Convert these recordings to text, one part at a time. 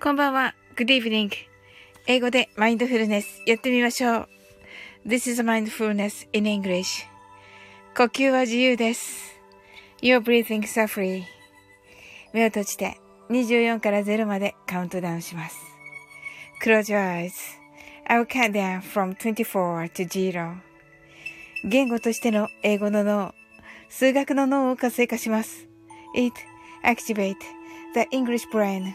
こんばんは。Good evening. 英語でマインドフルネスやってみましょう。This is mindfulness in English. 呼吸は自由です。Your breathing is free. 目を閉じて24から0までカウントダウンします。Close your eyes. I will count down from 24 to 0. 言語としての英語の脳、数学の脳を活性化します。It activate the English brain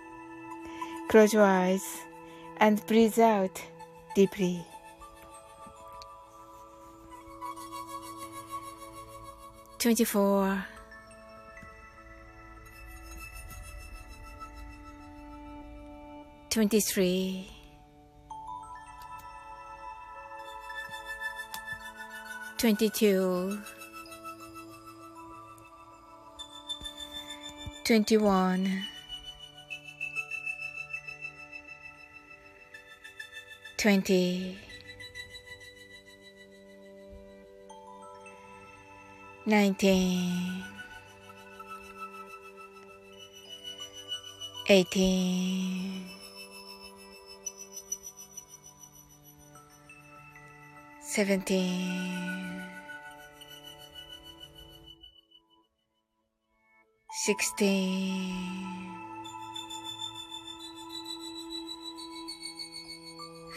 Close your eyes and breathe out deeply. Twenty four. Twenty three. Twenty two. 21 20 19 18 17 16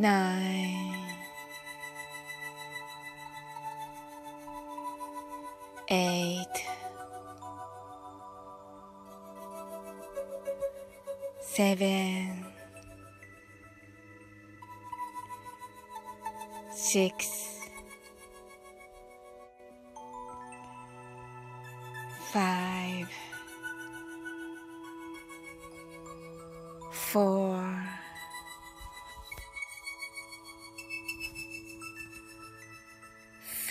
Nine, eight, seven, six,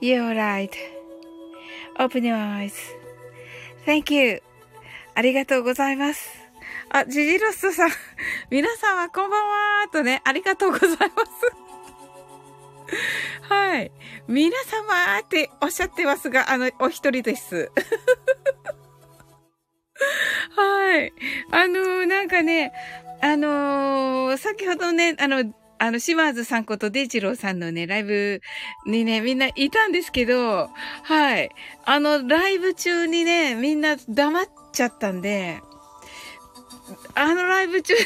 You're right. Open your eyes. Thank you. ありがとうございます。あ、ジジロストさん。皆様、こんばんはとね、ありがとうございます。はい。皆様っておっしゃってますが、あの、お一人です。はい。あのー、なんかね、あのー、先ほどね、あの、あの、島津さんことデイジローさんのね、ライブにね、みんないたんですけど、はい。あの、ライブ中にね、みんな黙っちゃったんで、あのライブ中で、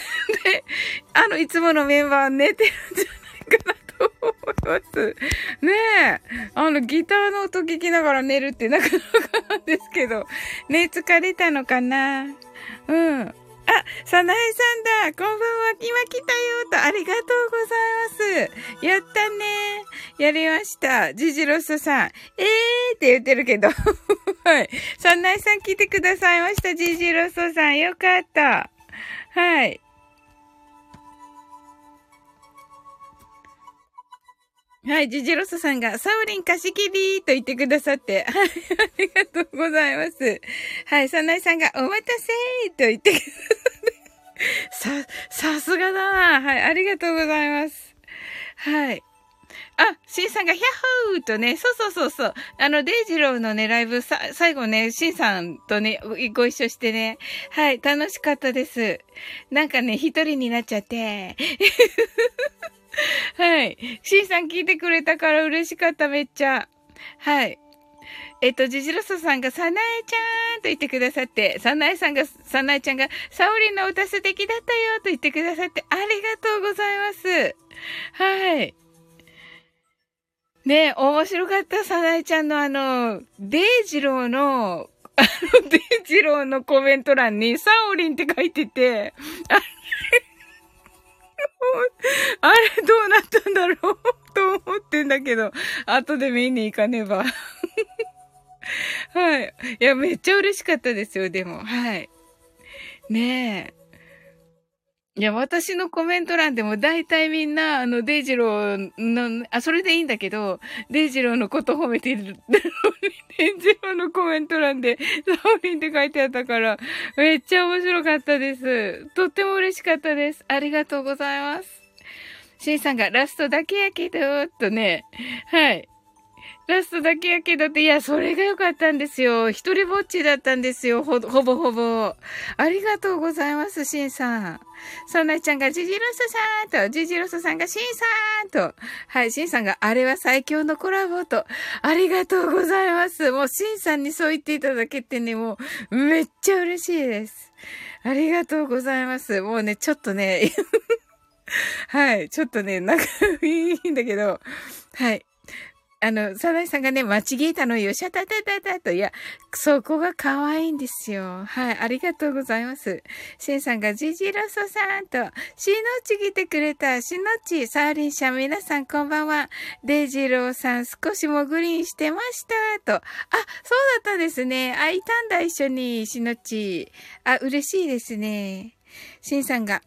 あの、いつものメンバー寝てるんじゃないかなと思います。ねえ。あの、ギターの音聞きながら寝るってなかなかなんですけど、ね、疲れたのかな？うん。あ、さなえさんだ。こんばんは。今来たよ。と、ありがとうございます。やったね。やりました。ジジロスさん。えーって言ってるけど。はい。さなえさん来てくださいました。ジジロスさん。よかった。はい。はい、ジジロスさんが、サウリン貸し切りと言ってくださって、はい、ありがとうございます。はい、サナイさんが、お待たせと言ってさって、さ、さすがだな。はい、ありがとうございます。はい。あ、シンさんがヒャッホーとね、そうそうそうそう。あの、デイジローのね、ライブさ、最後ね、シンさんとね、ご一緒してね、はい、楽しかったです。なんかね、一人になっちゃって。はい。シンさん聞いてくれたから嬉しかった、めっちゃ。はい。えっと、ジジロソさんが、サナエちゃんと言ってくださって、サナエさんが、サナエちゃんが、サオリンの歌素敵だったよと言ってくださって、ありがとうございます。はい。ね面白かった、サナエちゃんのあの、デイジローの、あの、デイジローのコメント欄に、サオリンって書いてて、あれどうなったんだろうと思ってんだけど、後で見に行かねば。はい。いや、めっちゃ嬉しかったですよ、でも。はい。ねえ。いや、私のコメント欄でも大体みんな、あの、デイジローの、あ、それでいいんだけど、デイジローのこと褒めてる、デイジローのコメント欄で、サオリンって書いてあったから、めっちゃ面白かったです。とっても嬉しかったです。ありがとうございます。シンさんがラストだけやけど、とね、はい。ラストだけやけどって、いや、それが良かったんですよ。一人ぼっちだったんですよ。ほ、ほぼほぼ。ありがとうございます、シンさん。そなちゃんがジジロスさんと、ジジロスさんがシンさんと、はい、シンさんがあれは最強のコラボと、ありがとうございます。もうシンさんにそう言っていただけてね、もう、めっちゃ嬉しいです。ありがとうございます。もうね、ちょっとね、はい、ちょっとね、仲いいんだけど、はい。あの、サナイさんがね、間違えたのよ。シャタタタタと。いや、そこが可愛いんですよ。はい、ありがとうございます。シェンさんがジジロソさんと、シノチ来てくれた。シノチ、サーリン社、皆さんこんばんは。デジローさん、少し潜りにしてました。と。あ、そうだったですね。あ、いたんだ、一緒に、シノチ。あ、嬉しいですね。シンさんが、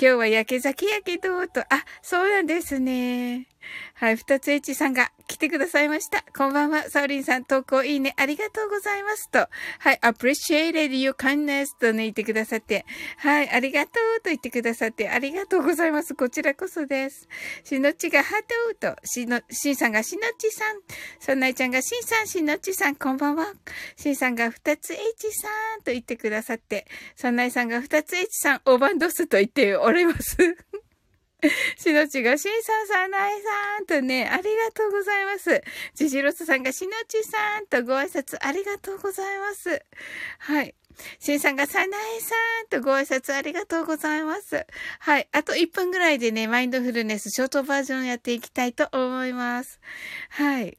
今日は焼け酒やけど、と。あ、そうなんですね。はい、二つ H さんが来てくださいました。こんばんは。サウリンさん、投稿いいね。ありがとうございます。と。はい、appreciated your kindness とね、言ってくださって。はい、ありがとうと言ってくださって、ありがとうございます。こちらこそです。しのちがハトと、しの、しんさんがしのちさん。そんないちゃんがしんさん、しのちさん、こんばんは。しんさんが二つ H さんと言ってくださって、そんないさんが二つ H さん、おばんどすと言っております。しのちが、しんさんさん、なえさんとね、ありがとうございます。じじろすさんが、しのちさんとご挨拶ありがとうございます。はい。しんさんが、さなえさんとご挨拶ありがとうございます。はい。あと1分ぐらいでね、マインドフルネスショートバージョンやっていきたいと思います。はい。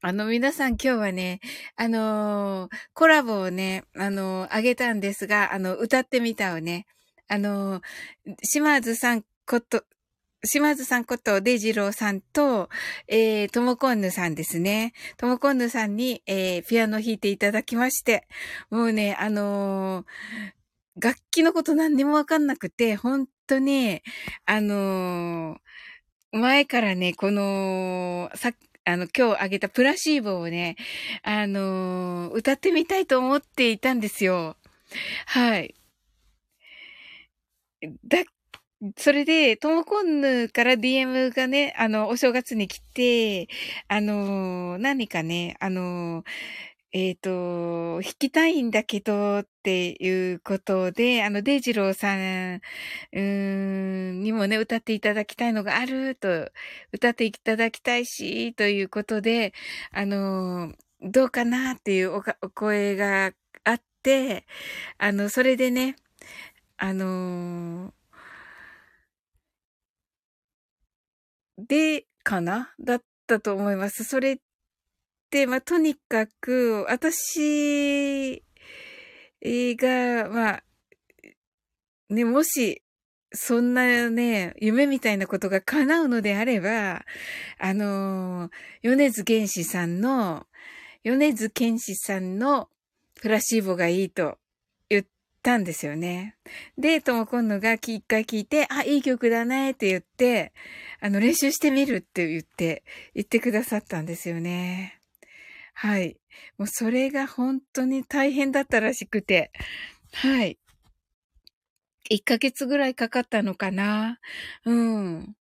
あの、皆さん今日はね、あのー、コラボをね、あのー、あげたんですが、あの、歌ってみたをね、あのー、島津さんこと、島津さんことデジローさんと、えー、ともこんぬさんですね。ともこんぬさんに、えー、ピアノ弾いていただきまして、もうね、あのー、楽器のこと何にもわかんなくて、ほんとね、あのー、前からね、この、さ、あの、今日あげたプラシーボをね、あのー、歌ってみたいと思っていたんですよ。はい。だそれで、ともこんぬから DM がね、あの、お正月に来て、あの、何かね、あの、えっ、と、弾きたいんだけどっていうことで、あの、デイジローさん、うーん、にもね、歌っていただきたいのがあると、歌っていただきたいし、ということで、あの、どうかなっていうおお声があって、あの、それでね、あので、かな？だったと思います。それって、まあ、とにかく、私が、まあ、ね、もし、そんなね、夢みたいなことが叶うのであれば、あの、米津玄師さんの、米津玄師さんのプラシーボがいいとたんですよね。で、とも今度が一回聞いて、あ、いい曲だねって言って、あの、練習してみるって言って、言ってくださったんですよね。はい。もうそれが本当に大変だったらしくて、はい。1ヶ月ぐらいかかったのかな。うん。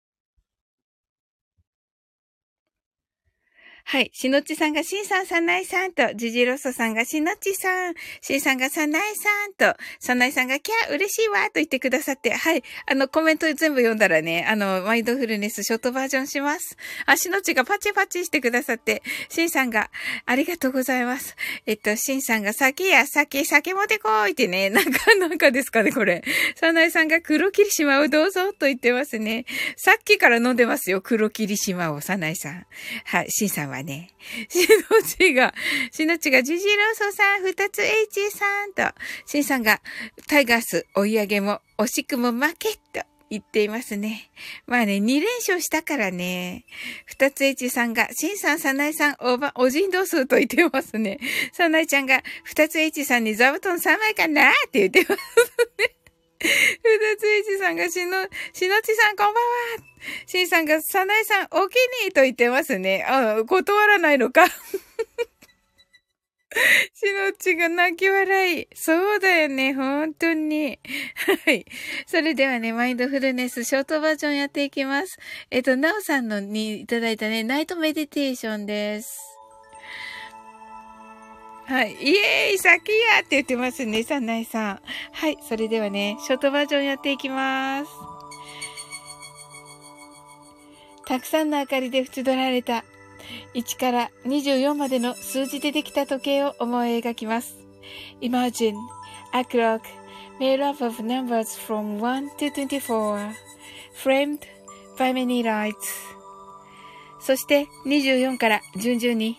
はい。しのちさんがしんさん、さないさんと、ジジロソさんがしのちさん、しんさんがさないさんと、さないさんがキャー嬉しいわと言ってくださって、はい。あの、コメント全部読んだらね、あの、マインドフルネスショートバージョンします。あ、しのちがパチパチしてくださって、しんさんが、ありがとうございます。えっと、しんさんが酒や酒、酒持ってこいってね、なんか、なんかですかね、これ。さないさんが黒霧島をどうぞと言ってますね。さっきから飲んでますよ、黒霧島を、さないさん。はい、しんさんははね、しのちが、しのちが、ジジローソさん、二つ H さんと、しんさんが、タイガース追い上げも、惜しくも負けと言っていますね。まあね、二連勝したからね。二つ H さんが、しんさん、さなえさん、おば、おじんどうすと言ってますね。さなえちゃんが、二つ H さんに座布団3枚かなって言ってますね。ふだついちさんがしの、しのちさんこんばんは。しんさんが、さなえさんお気にと言ってますね。あ、断らないのか。しのちが泣き笑い。そうだよね、本当に。はい。それではね、マインドフルネスショートバージョンやっていきます。えっと、なおさんのにいただいたね、ナイトメディテーションです。はい。イエーイ先やって言ってますね、さんないさん。はい。それではね、ショートバージョンやっていきます。たくさんの明かりで縁取られた1から24までの数字でできた時計を思い描きます。Imagine a clock made up of numbers from 1 to 24 framed by many lights そして24から順々に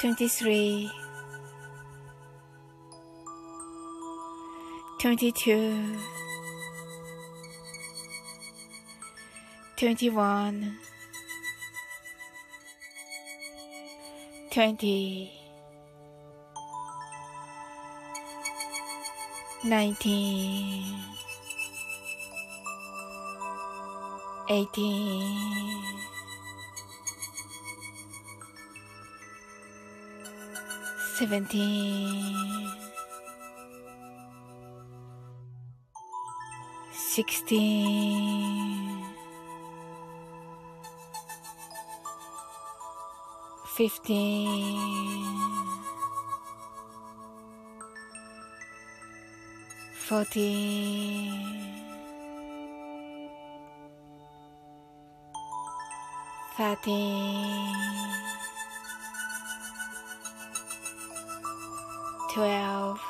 23 22 21 20 19 18 seventeen, sixteen, fifteen, fourteen, thirteen. 12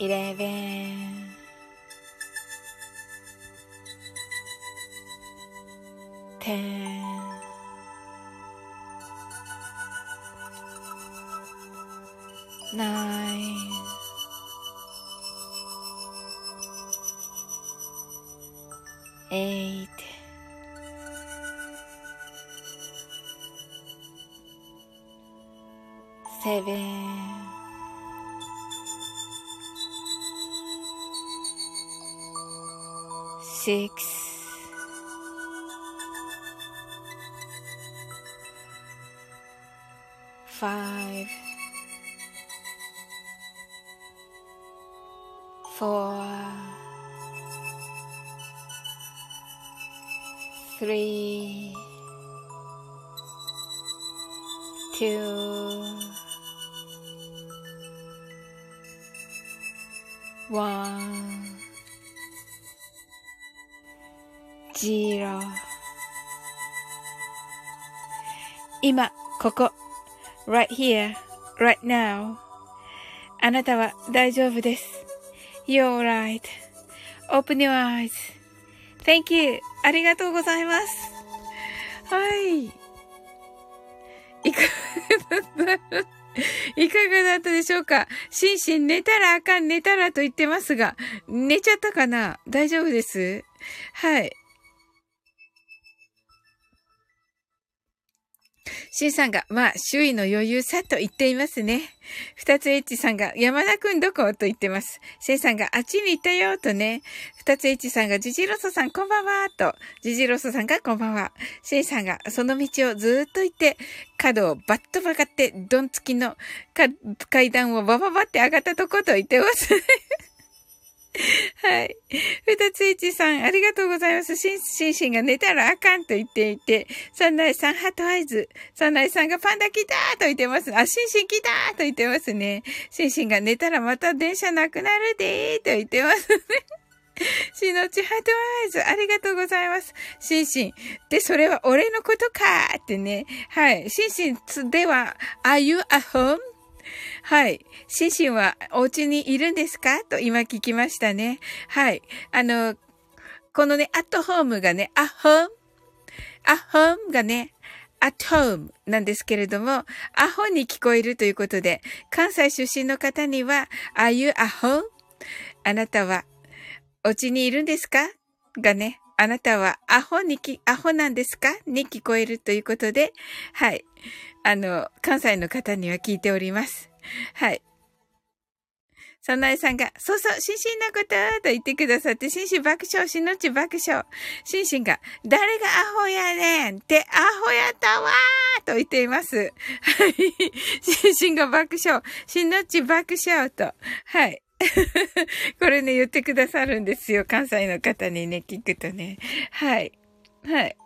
11 10 9 8 seven, six, ここ、right here, right now あなたは大丈夫です。You're right.Open your eyes.Thank you. ありがとうございます。はい。いかがだった？いかがだったでしょうか？シンシン寝たらあかん、寝たらと言ってますが、寝ちゃったかな？大丈夫です？はい。シンさんが、まあ、周囲の余裕さと言っていますね。二つエッチさんが、山田くんどこ？と言ってます。シンさんが、あっちに行ったよとね。二つエッチさんが、ジジロソさんこんばんはと。ジジロソさんがこんばんは。シンさんが、その道をずっと行って、角をバッと曲がって、ドン付きの階段をバババって上がったとこと言ってます。はい。ふたついちさん、ありがとうございます。しん、しんしんが寝たらあかんと言っていて、サンナイさん、 heart eyes。サンナイさんがパンダ来たーと言ってます。あ、しんしん来たーと言ってますね。しんしんが寝たらまた電車なくなるでーと言ってますね。しのち heart eyes、ありがとうございます。しんしん。で、それは俺のことかーってね。はい。しんしんでは、are you at home? はい。シンシンはお家にいるんですか？と今聞きましたね。はい。あの、このね、アットホームがね、アッホームアホームがね、at home なんですけれども、アホに聞こえるということで、関西出身の方には、are you a home? あなたは、お家にいるんですか？がね、あなたはアホにき、アホなんですか？に聞こえるということで、はい。あの、関西の方には聞いております。はい。サナエさんが、そうそう、シンシンのことと言ってくださって、シンシン爆笑、しのち爆笑。シンシンが、誰がアホやねんってアホやったわーと言っています。はい。シンシンが爆笑、しのち爆笑と。はい。これね、言ってくださるんですよ。関西の方にね、聞くとね。はい。はい。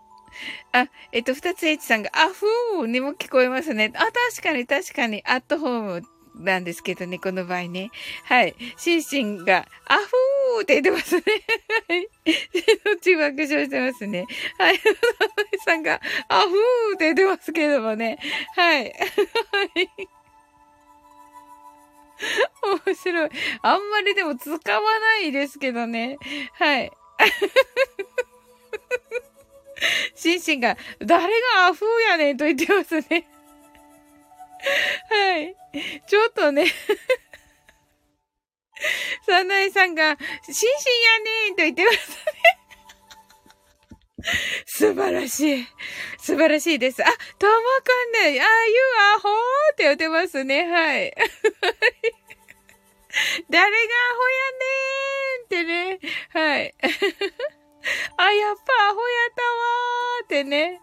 あ、えっと、二つ H さんが、あふーにも聞こえますね。あ、確かに確かに、アットホームなんですけどね、この場合ね。はい。シンシンが、あふーって言ってますね。はい。ち爆笑してますね。はい。さんが、あふーって言ってますけどもね。はい。はい。面白い。あんまりでも使わないですけどね。はい。シンシンが、誰がアフーやねんと言ってますね。はい。ちょっとねサナエさんが、シンシンやねんと言ってますね。素晴らしい。素晴らしいです。あ、ともかんね、ああいうアホーって言ってますね。はい。誰がアホやねんってね。はい。あ、やっぱアホやったわーってね。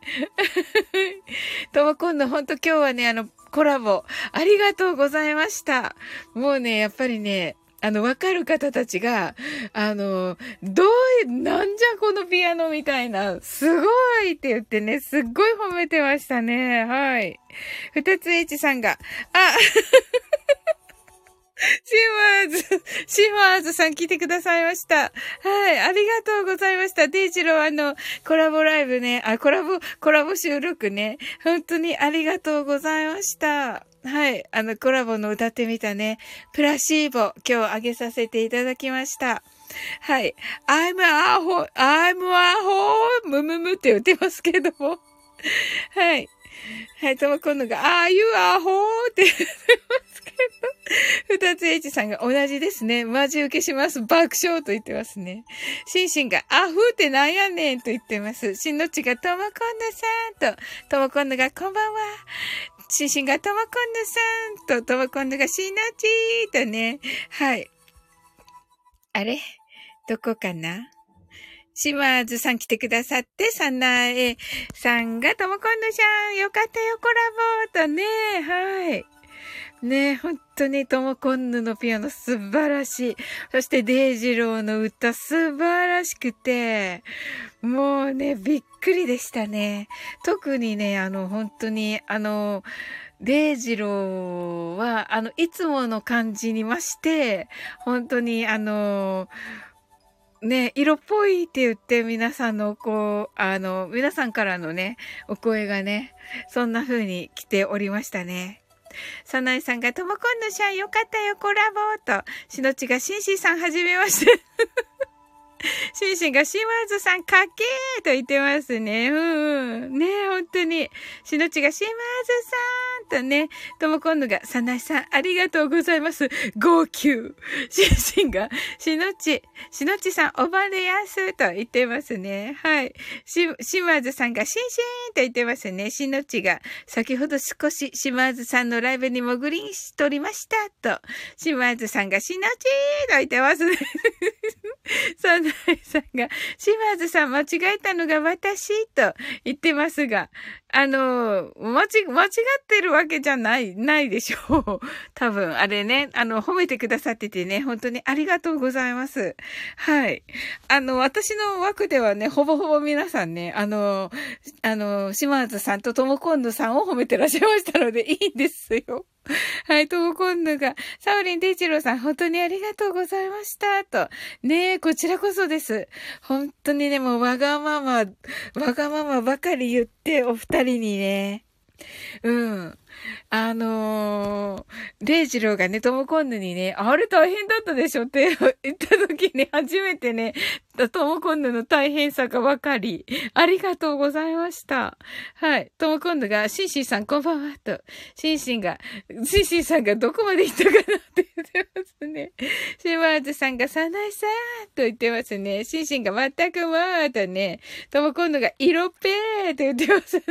とも今度ほんと今日はね、あの、コラボ、ありがとうございました。もうね、やっぱりね、あの、わかる方たちが、あの、どうい、なんじゃこのピアノみたいな、すごいって言ってね、すっごい褒めてましたね。はい。二つ H さんが、あ、シマーズ、シマーズさん来てくださいました。はい、ありがとうございました。デイジローあの、コラボライブね、あ、コラボ、コラボ収録ね、本当にありがとうございました。はい、あの、コラボの歌ってみたね、プラシーボ、今日あげさせていただきました。はい。I'm a ho, I'm a ho, ムムムって言ってますけども。はい。はい、ともこんのが、ああいうアホーって言ってます、二つ H さんが同じですね。マジ受けします。爆笑と言ってますね。シンシンが、アフーってなんやねんと言ってます。しんのちが、ともこんのさんと、ともこんのが、こんばんは。シンシンがともこんぬさんと、ともこんぬがしんのちーとね。はい。あれ？どこかな？島津さん来てくださって、サナエさんがともこんぬちゃん、よかったよ、コラボとね。はい。ねえ本当にともこんぬのピアノ素晴らしい。そしてデイジローの歌素晴らしくて、もうね、びっくりでしたね。特にね、あの、本当に、あの、デイジローは、あの、いつもの感じにまして、本当に、あの、ね、色っぽいって言って皆さんのこう、あの、皆さんからのね、お声がね、そんな風に来ておりましたね。サナイさんが、ともこんのシャンよかったよ、コラボと、しのちがシンシーさんはじめまして。シンシンが島津さんかけーと言ってますね。うんうん。ね本当に。しのちが島津さんとね、ともこんぬが、さなえさんありがとうございます。号泣。シンシンが、しのち、しのちさんおばれやすと言ってますね。はい。し、島津さんが、シンシンと言ってますね。しのちが、先ほど少し島津さんのライブに潜りしておりました。と。島津さんが、しのちと言ってますね。さんが、島津さん間違えたのが私と言ってますが、あの、間違、間違ってるわけじゃない、ないでしょう。多分、あれね、あの、褒めてくださっててね、本当にありがとうございます。はい。あの、私の枠ではね、ほぼほぼ皆さんね、あの、あの、島津さんとともこんぬさんを褒めてらっしゃいましたので、いいんですよ。はい、ともこんぬが、サオリンデイチローさん、本当にありがとうございました。と。ねえ、こちらこそです。本当にね、もうわがまま、わがままばかり言って、お二人にね、うん。あのー、レイジローがね、トモコンヌにね、あれ大変だったでしょって言った時に初めてね、トモコンヌの大変さがわかり、ありがとうございました。はい。トモコンヌが、シンシンさんこんばんは、と。シンシンが、シンシンさんがどこまで行ったかなって言ってますね。シマーズさんが、サナイさんと言ってますね。シンシンが全くわーとね、トモコンヌが、色っぺーって言ってますね。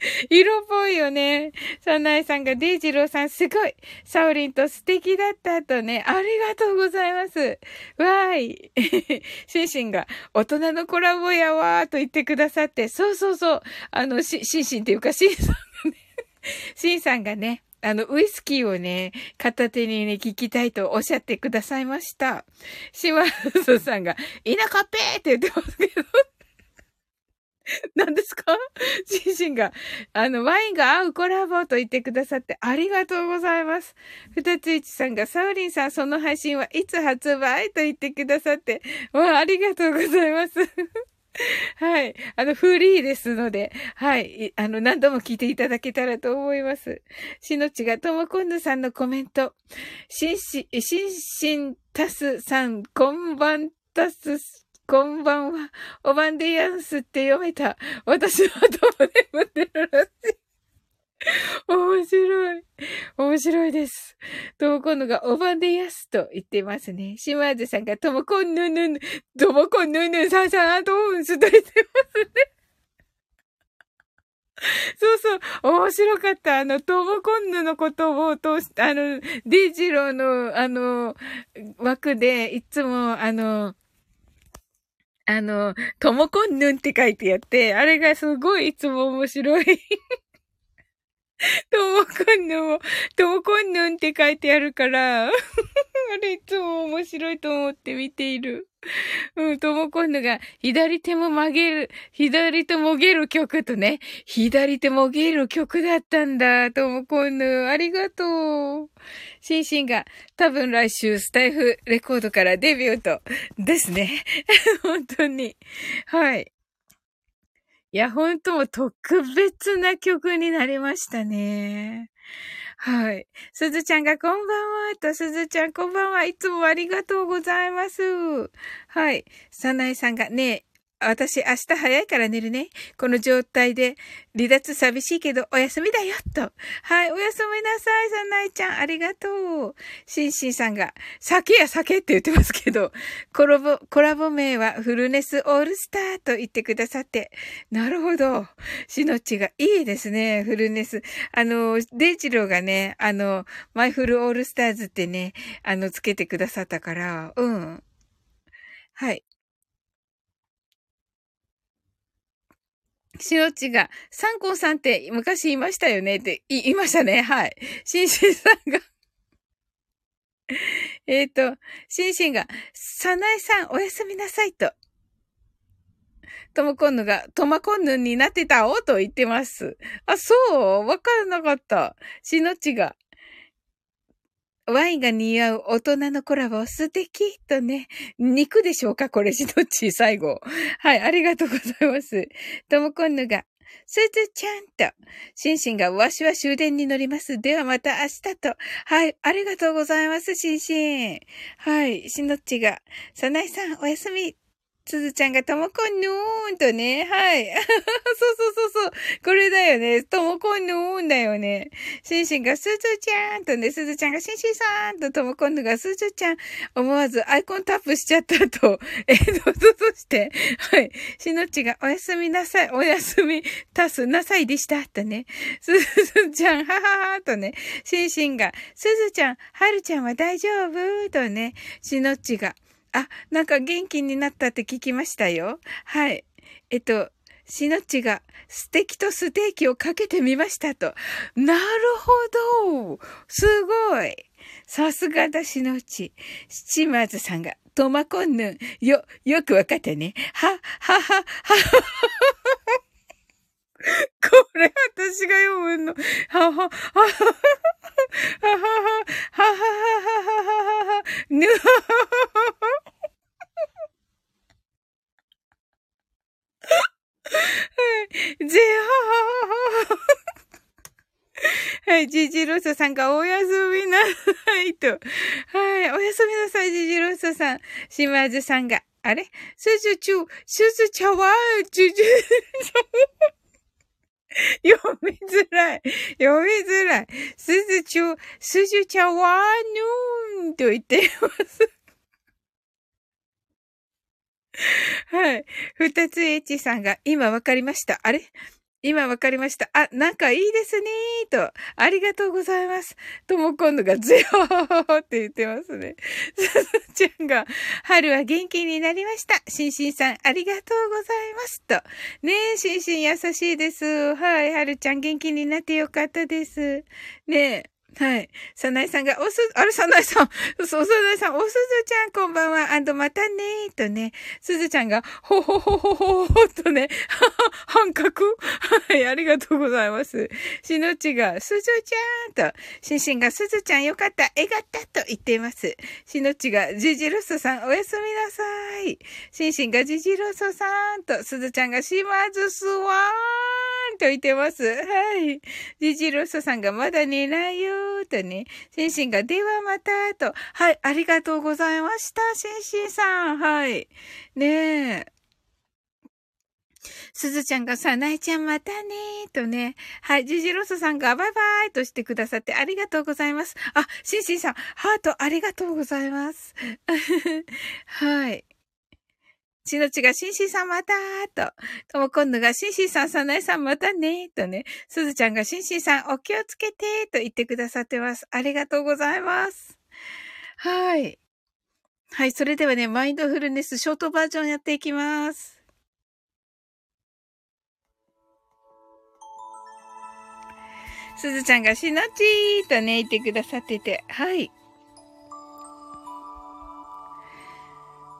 色っぽいよね。サナエさんがデイジローさんすごい。サオリンと素敵だったとね。ありがとうございます。わーい。シンシンが大人のコラボやわーと言ってくださって。そうそうそう。あの、シンシンっていうかシンさんがね。シンさんがね。あの、ウイスキーをね、片手にね、聞きたいとおっしゃってくださいました。シマソさんが、田舎ペーって言ってますけど。何ですか？シンが、あの、ワインが合うコラボと言ってくださってありがとうございます。ふたついちさんが、サウリンさん、その配信はいつ発売と言ってくださって、わあ、ありがとうございます。はい。あの、フリーですので、はい。あの、何度も聞いていただけたらと思います。しのちが、ともこんぬさんのコメント。しんし、しんしんたすさん、こんばんたすこんばんは。おばんでやんすって読めた。私の頭で待ってるらしい。面白い。面白いです。ともこんぬがおばんでやすと言ってますね。島津さんがともこんぬぬぬ、ともこんぬぬささあとんすと言ってますね。そうそう、面白かった。あの、トモコンヌのことを通して、あの、デイジローの、あの、枠で、いつも、あの、あの、ともこんぬんって書いてやって、あれがすごいいつも面白い。ともこんぬも、ともこんぬんって書いてあるから あれいつも面白いと思って見ている。うん、ともこんぬが、左手も曲げる、左手もげる曲とね、左手もげる曲だったんだ、ともこんぬ。ありがとう。シンシンが、多分来週スタイフレコードからデビューと、ですね。本当に。はい。いや、本当も特別な曲になりましたね。はい。すずちゃんがこんばんはと、すずちゃんこんばんはいつもありがとうございます。はい。さないさんがね、私明日早いから寝るね。この状態で離脱寂しいけどお休みだよ、と。はい、おやすみなさい、さなえちゃん。ありがとう。シンシンさんが、酒や酒って言ってますけど、コラボ、コラボ名はフルネスオールスターと言ってくださって。なるほど。しのちがいいですね、フルネス。あの、デイジローがね、あの、マイフルオールスターズってね、あの、つけてくださったから、うん。はい。しのちが、サンコンさんって昔いましたよね？って、い、いましたね。はい。シンシンさんが えっと、シンシンが、サナエさんおやすみなさいと。トモコンヌが、トマコンヌになってたおと言ってます。あ、そう？わからなかった。しのちが、ワインが似合う大人のコラボ素敵とね。肉でしょうか？これ、しどっち？最後。はい、ありがとうございます。ともこんぬが、すずちゃんと、シンシンがわしは終電に乗ります。ではまた明日と。はい、ありがとうございます、シンシン。はい、しのっちが、さないさんおやすみ。すずちゃんがともこんぬーんとね、はい。そうそうそうそう。これだよね。ともこんぬーんだよね。シンシンがすずちゃんとね、すずちゃんがシンシンさんとともこんぬがすずちゃん。思わずアイコンタップしちゃったと。えー、どうぞとして？はい。しのっちがおやすみなさい。おやすみたすなさいでした。とね。すずちゃん、はははとね。シンシンが、すずちゃん、はるちゃんは大丈夫？とね。しのっちが、あ、なんか元気になったって聞きましたよ。はい。えっと、しのちがステーキとステーキをかけてみましたと。なるほど。すごい。さすがだしのうち。七松さんが、トマコンヌン。よ、よくわかったね。は、はは、は、は、は、は。これ私が読むの。はは、はは、はは、はは、はは、はは、はは、ぬはは、はい。ぜはははは。はい、ジジロソさんがおやすみなさいと。はい、おやすみなさい、ジジロソさん。島津さんが、あれすずちゅ、すずちゃわー、ジジロソ。読みづらい。読みづらい。すずちょ、すずちゃわーぬーんと言っています。はい。二つ H さんが今わかりました。あれ？今わかりました。あ、なんかいいですねーと。ありがとうございます。とも今度がゼローって言ってますね。す ずちゃんが、春は元気になりました。しんしんさん、ありがとうございます。と。ねえ、しんしん優しいです。はい。春ちゃん元気になってよかったです。ねえ。はい。さなえさんが、おす、あれ、さなえさん、そう、さなえさん、おすずちゃん、こんばんは、あんとまたねー、とね、すずちゃんが、ほほほほほほとね、半角。はい、ありがとうございます。しのちが、すずちゃん。と、しんしんが、すずちゃんよかった、えがった。と言っています。しのちが、ジジロソさん、おやすみなさい。しんしんが、ジジロソさん。と、すずちゃんが、しまずすわー。んと言ってます。はい。ジジロソさんが、まだ寝ないよーとね、シンシンが、ではまたー、と。はい、ありがとうございました、シンシンさん。はい。ねえ。すずちゃんがさ、なえちゃんまたねーとね。はい。ジジロソさんがバイバイとしてくださってありがとうございます。あ、シンシンさん、ハートありがとうございます。はい。しのちが、しんしんさんまたーと、ともこんぬが、しんしんさん、さなえさんまたねーとね、すずちゃんが、しんしんさんお気をつけてーと言ってくださってます。ありがとうございます。はい。はい、それではね、マインドフルネスショートバージョンやっていきます。すずちゃんがしのちーとね、言ってくださってて、はい。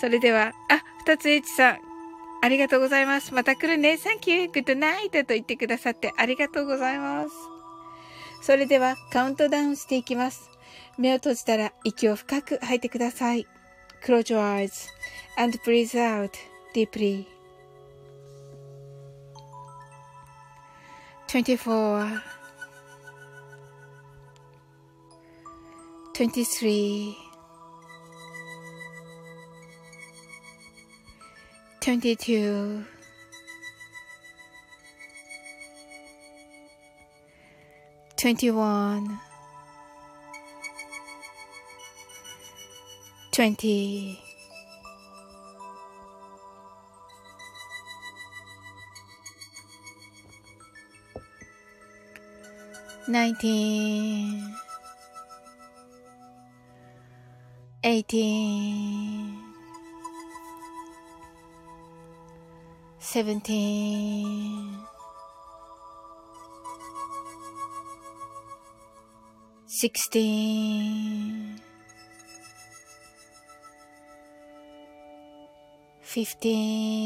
それでは、あ、二つ H さん、ありがとうございます。また来るね。サンキュー。 Good night と言ってくださってありがとうございます。それではカウントダウンしていきます。目を閉じたら息を深く吐いてください。Close your eyes and breathe out deeply. 24 23 22 21 20 19 18 17 16 15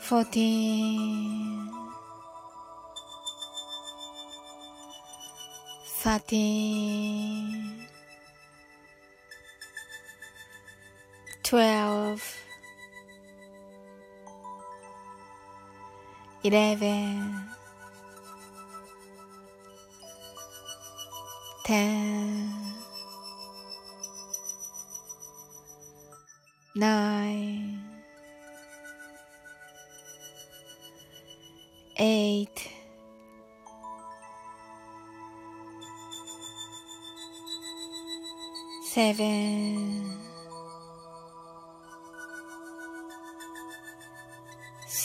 14 13 twelve, eleven, ten, nine, eight. Seven.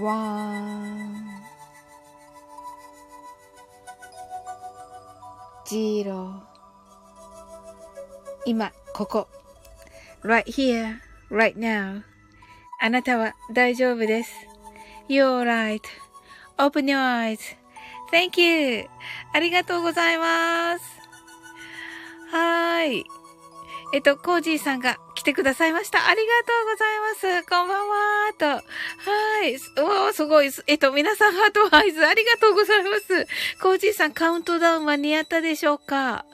one, zero 今、ここ。right here, right now. あなたは大丈夫です。You're right. Open your eyes. Thank you. ありがとうございます。はーい。えっと、コージーさんが来てくださいました。ありがとうございます。こんばんはと。はい。おー、すごい。えっと、皆さんハートアイズありがとうございます。コージーさんカウントダウン間に合ったでしょうか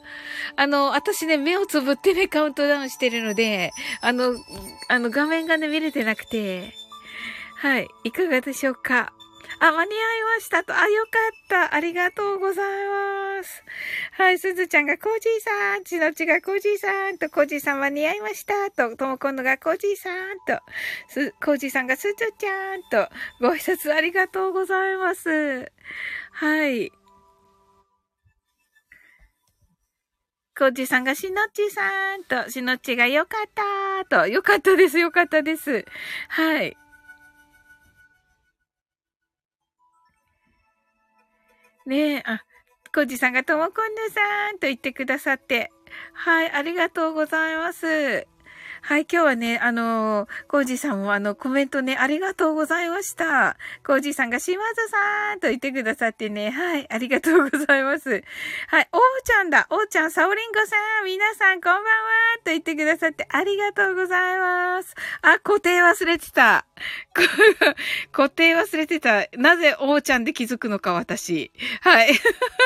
あの、私ね、目をつぶってね、カウントダウンしてるので、あの、あの、画面がね、見れてなくて、はい。いかがでしょうか あ、間に合いましたと。あ、よかった。ありがとうございます。はい、すずちゃんがコージーさん、ちのちがコージーさんと、コージーさん間に合いましたと、ともこんのがコージーさんと、す、コージーさんがすずちゃんと、ご挨拶ありがとうございます。はい。コージさんがしのっちさんと、しのっちがよかったと、よかったです、よかったです。はい。ねえ、あ、コジさんがともこんぬさんと言ってくださって。はい、ありがとうございます。はい、今日はね、あのー、コージさんもあの、コメントね、ありがとうございました。コージさんが島津さんと言ってくださってね、はい、ありがとうございます。はい、おーちゃんだ、おーちゃん、サオリンゴさん、皆さんこんばんはと言ってくださってありがとうございます。あ、固定忘れてた。固定忘れてた。なぜおーちゃんで気づくのか、私。はい。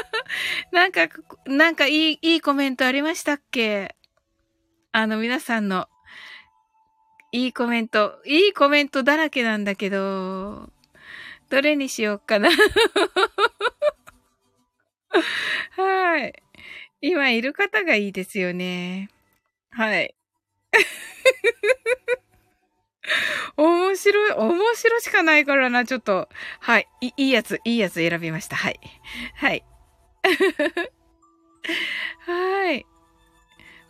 なんか、なんかいい、いいコメントありましたっけ？あの、皆さんの。いいコメント。いいコメントだらけなんだけど、どれにしようかな はい。今いる方がいいですよね。はい。面白い、面白しかないからな、ちょっと。はい。いいいやつ、いいやつ選びました。はい。はい。はい。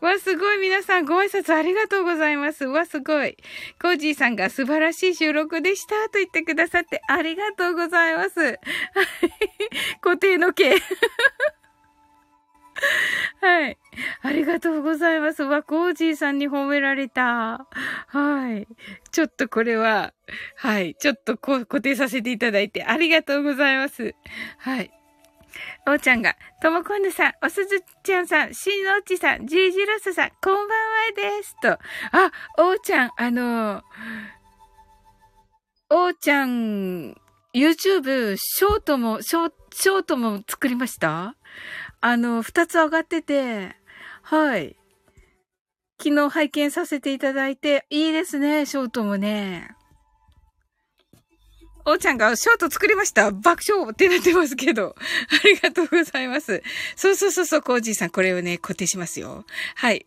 わ、すごい。皆さんご挨拶ありがとうございます。わ、すごい。コージーさんが素晴らしい収録でしたと言ってくださってありがとうございます。は い固定の毛。はい。ありがとうございます。わ、コージーさんに褒められた。はい。ちょっとこれは、はい。ちょっとこ固定させていただいてありがとうございます。はい。おーちゃんが、ともこんぬさん、おすずちゃんさん、しんのうちさん、じいじろすさん、こんばんはです。と。あ、おーちゃん、あのおーちゃん、YouTube、ショートも、ショー、ショートも作りました？あの、二つ上がってて、はい。昨日拝見させていただいて、いいですね、ショートもね。おーちゃんがショート作りました爆笑ってなってますけど。ありがとうございます。そうそうそうそう、コージーさん、これをね、固定しますよ。はい。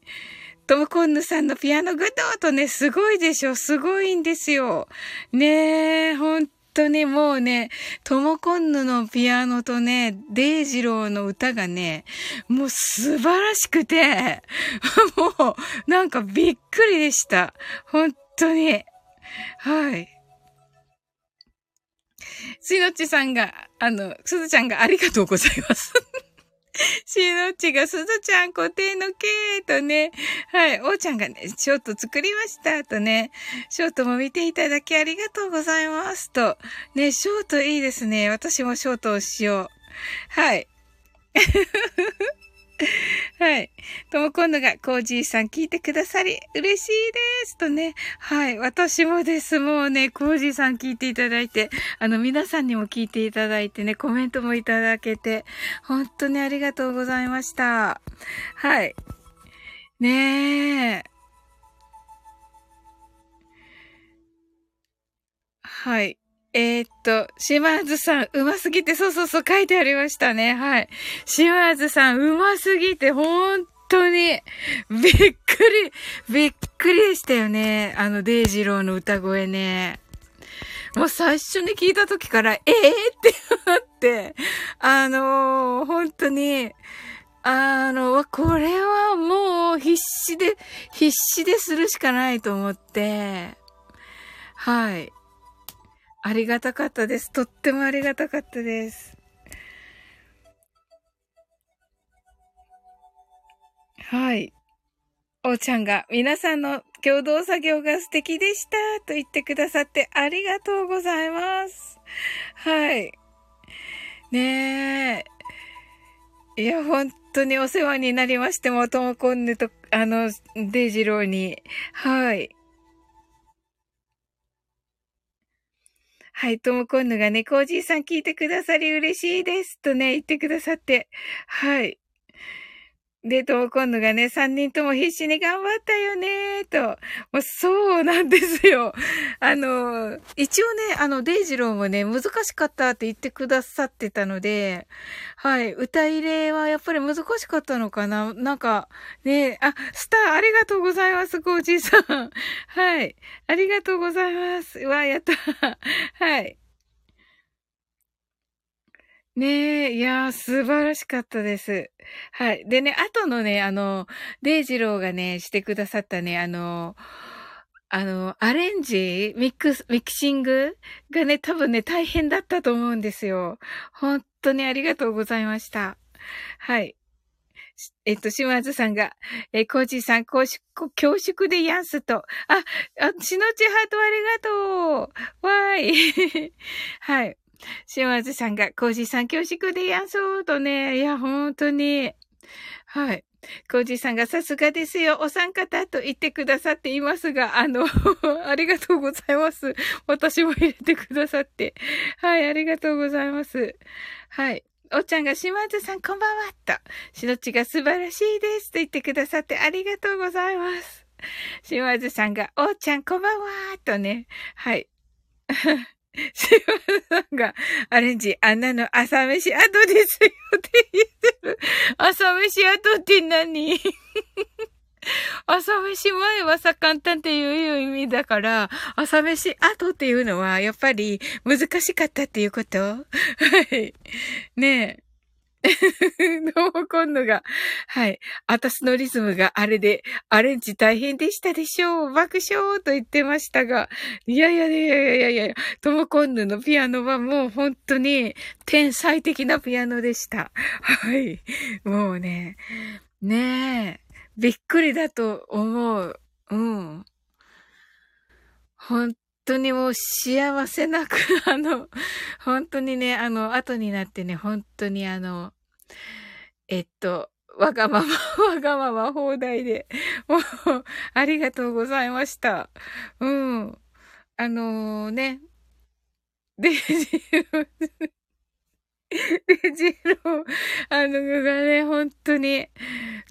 トムコンヌさんのピアノグッドとね、すごいでしょすごいんですよ。ねえ、本当にもうね、トモコンヌのピアノとね、デイジローの歌がね、もう素晴らしくて、もうなんかびっくりでした。本当に。はい。しのちさんが、あの、すずちゃんがありがとうございます。しのちがすずちゃん固定のけーとね、はい、おーちゃんがね、ショート作りましたとね、ショートも見ていただきありがとうございますと、ね、ショートいいですね。私もショートをしよう。はい。はい。とも今度がコージーさん聞いてくださり嬉しいですとね。はい。私もです。もうね、コージーさん聞いていただいて、あの皆さんにも聞いていただいてね、コメントもいただけて、本当にありがとうございました。はい。ねえ。はい。えー、っと、島津さん、うますぎて、そうそうそう書いてありましたね。はい。島津さん、うますぎて、本当に、びっくり、びっくりでしたよね。あの、デイジローの歌声ね。もう最初に聞いた時から、ええー、ってなって、あのー、本当に、あの、これはもう必死で、必死でするしかないと思って、はい。ありがたかったです。とってもありがたかったです。はい。おーちゃんが皆さんの共同作業が素敵でしたと言ってくださってありがとうございます。はい。ねえ。いや、本当にお世話になりまして、もともこんねと、あの、デイジローに。はい。はい、ともこんぬがね、コージーさん聞いてくださり嬉しいです。とね、言ってくださって。はい。で、とも今度がね、三人とも必死に頑張ったよねと。もうそうなんですよ。あの、一応ね、あの、デイジローもね、難しかったって言ってくださってたので、はい、歌入れはやっぱり難しかったのかななんか、ね、あ、スターありがとうございます、コージーさん。はい、ありがとうございます。わ、やった。はい。ねえ、いやー、素晴らしかったです。はい。でね、後のね、あの、デイジローがね、してくださったね、あの、あの、アレンジ、ミックス、ミキシングがね、多分ね、大変だったと思うんですよ。本当にありがとうございました。はい。えっと、島津さんが、えー、コージーさん、恐縮、恐縮でやんすと。あ、あ、しのちハートありがとう。わーい。はい。島津さんが、コージさん恐縮でやんそうとね。いや、本当に。はい。コージさんがさすがですよ。お三方と言ってくださっていますが、あの ありがとうございます。私も入れてくださって。はい、ありがとうございます。はい。おちゃんが島津さんこんばんはと。しのちが素晴らしいですと言ってくださってありがとうございます。島津さんが、おちゃんこんばんはとね。はい。シマさんがアレンジ、あんなの朝飯後ですよって言ってる。朝飯後って何？朝飯前はさ、簡単っていう意味だから、朝飯後っていうのは、やっぱり難しかったっていうこと？はい。ねえ。どうも今度が、はい。私のリズムがあれで、アレンジ大変でしたでしょう。爆笑と言ってましたが、いやいやいやいやいやいや、ともこんぬのピアノはもう本当に天才的なピアノでした。はい。もうね、ねえ、びっくりだと思う。うん。本当にもう幸せなく、あの、本当にね、あの、後になってね、本当にあの、えっと、わがまま、わがまま放題で、もう、ありがとうございました。うん。あのー、ね、デジロデジロあの、がね、本当に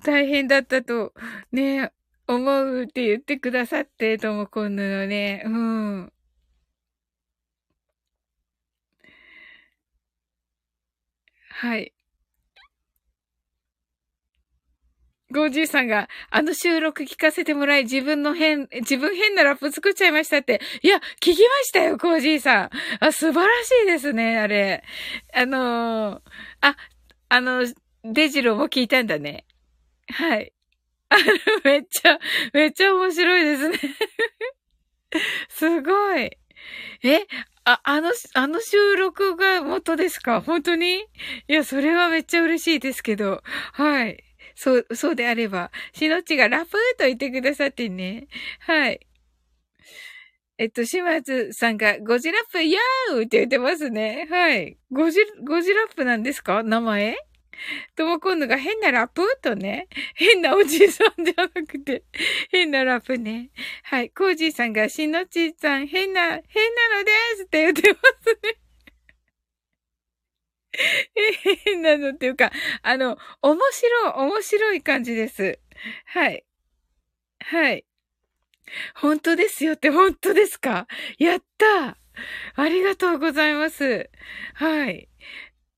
大変だったと、ね、思うって言ってくださって、ともこんぬのね、うん。はい。ゴージーさんが、あの収録聞かせてもらい、自分の変、自分変なラップ作っちゃいましたって。いや、聞きましたよ、コージーさん。あ、素晴らしいですね、あれ。あのー、あ、あの、デジロも聞いたんだね。はい。あのめっちゃ、めっちゃ面白いですね すごい。え、あ、あの、あの収録が元ですか？本当に？いや、それはめっちゃ嬉しいですけど。はい。そう、そうであれば、しのちがラップと言ってくださってね。はい。えっと、島津さんがゴジラップヤーって言ってますね。はい。ゴジ、ゴジラップなんですか？名前？とも今度が変なラップとね。変なおじいさんじゃなくて、変なラップね。はい。コージーさんがしのちさん変な、変なのですって言ってますね。変 なのっていうか、あの、面白い、面白い感じです。はい。はい。本当ですよって本当ですか？やったありがとうございます。はい。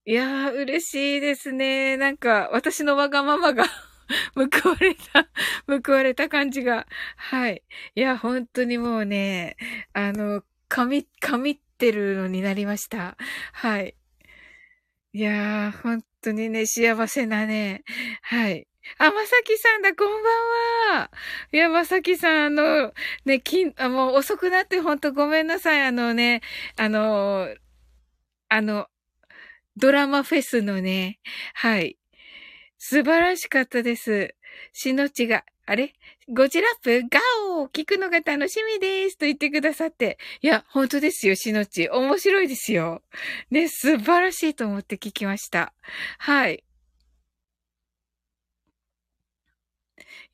いやー、嬉しいですね。なんか、私のわがままが 報われた、報われた感じが。はい。いや、本当にもうね、あの、神、神ってるのになりました。はい。いやー、本当にね、幸せなね。はい。あ、まさきさんだ、こんばんは。いや、まさきさん、あの、ね、きあ、もう遅くなってほんとごめんなさい。あのね、あの、あの、ドラマフェスのね、はい。素晴らしかったです。しのちが、あれ？ゴジラップガオー聞くのが楽しみですと言ってくださって。いや、本当ですよ、しのち。面白いですよ。ね、素晴らしいと思って聞きました。はい。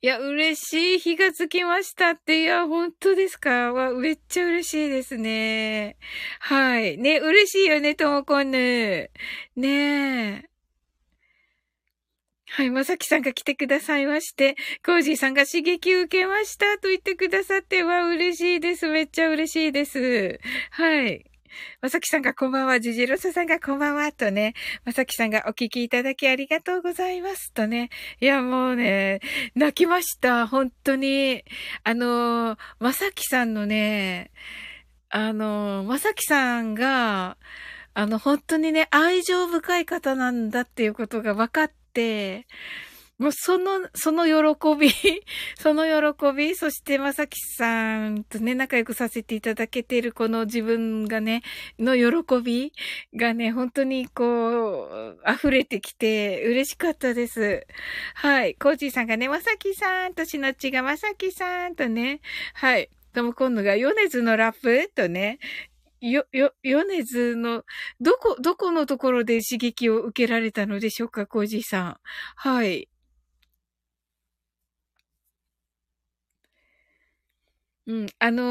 いや、嬉しい日がつきましたって。いや、本当ですか？わ、めっちゃ嬉しいですね。はい。ね、嬉しいよね、ともこんぬ。ねえ。はい、まさきさんが来てくださいまして、コージーさんが刺激受けましたと言ってくださって、わ、嬉しいです。めっちゃ嬉しいです。はい。まさきさんがこんばんは、ジジロサさんがこんばんは、とね、まさきさんがお聞きいただきありがとうございます、とね。いや、もうね、泣きました、本当に。あの、まさきさんのね、あの、まさきさんが、あの、本当にね、愛情深い方なんだっていうことが分かっ、、もうその、その喜び、その喜び、そしてまさきさんとね、仲良くさせていただけているこの自分がね、の喜びがね、本当にこう、溢れてきて嬉しかったです。はい。コージーさんがね、まさきさんとしのちがまさきさんとね、はい。とも今度が米津のラップとね、よ、よ、米津の、どこ、どこのところで刺激を受けられたのでしょうか、コージーさん。はい。うん、あの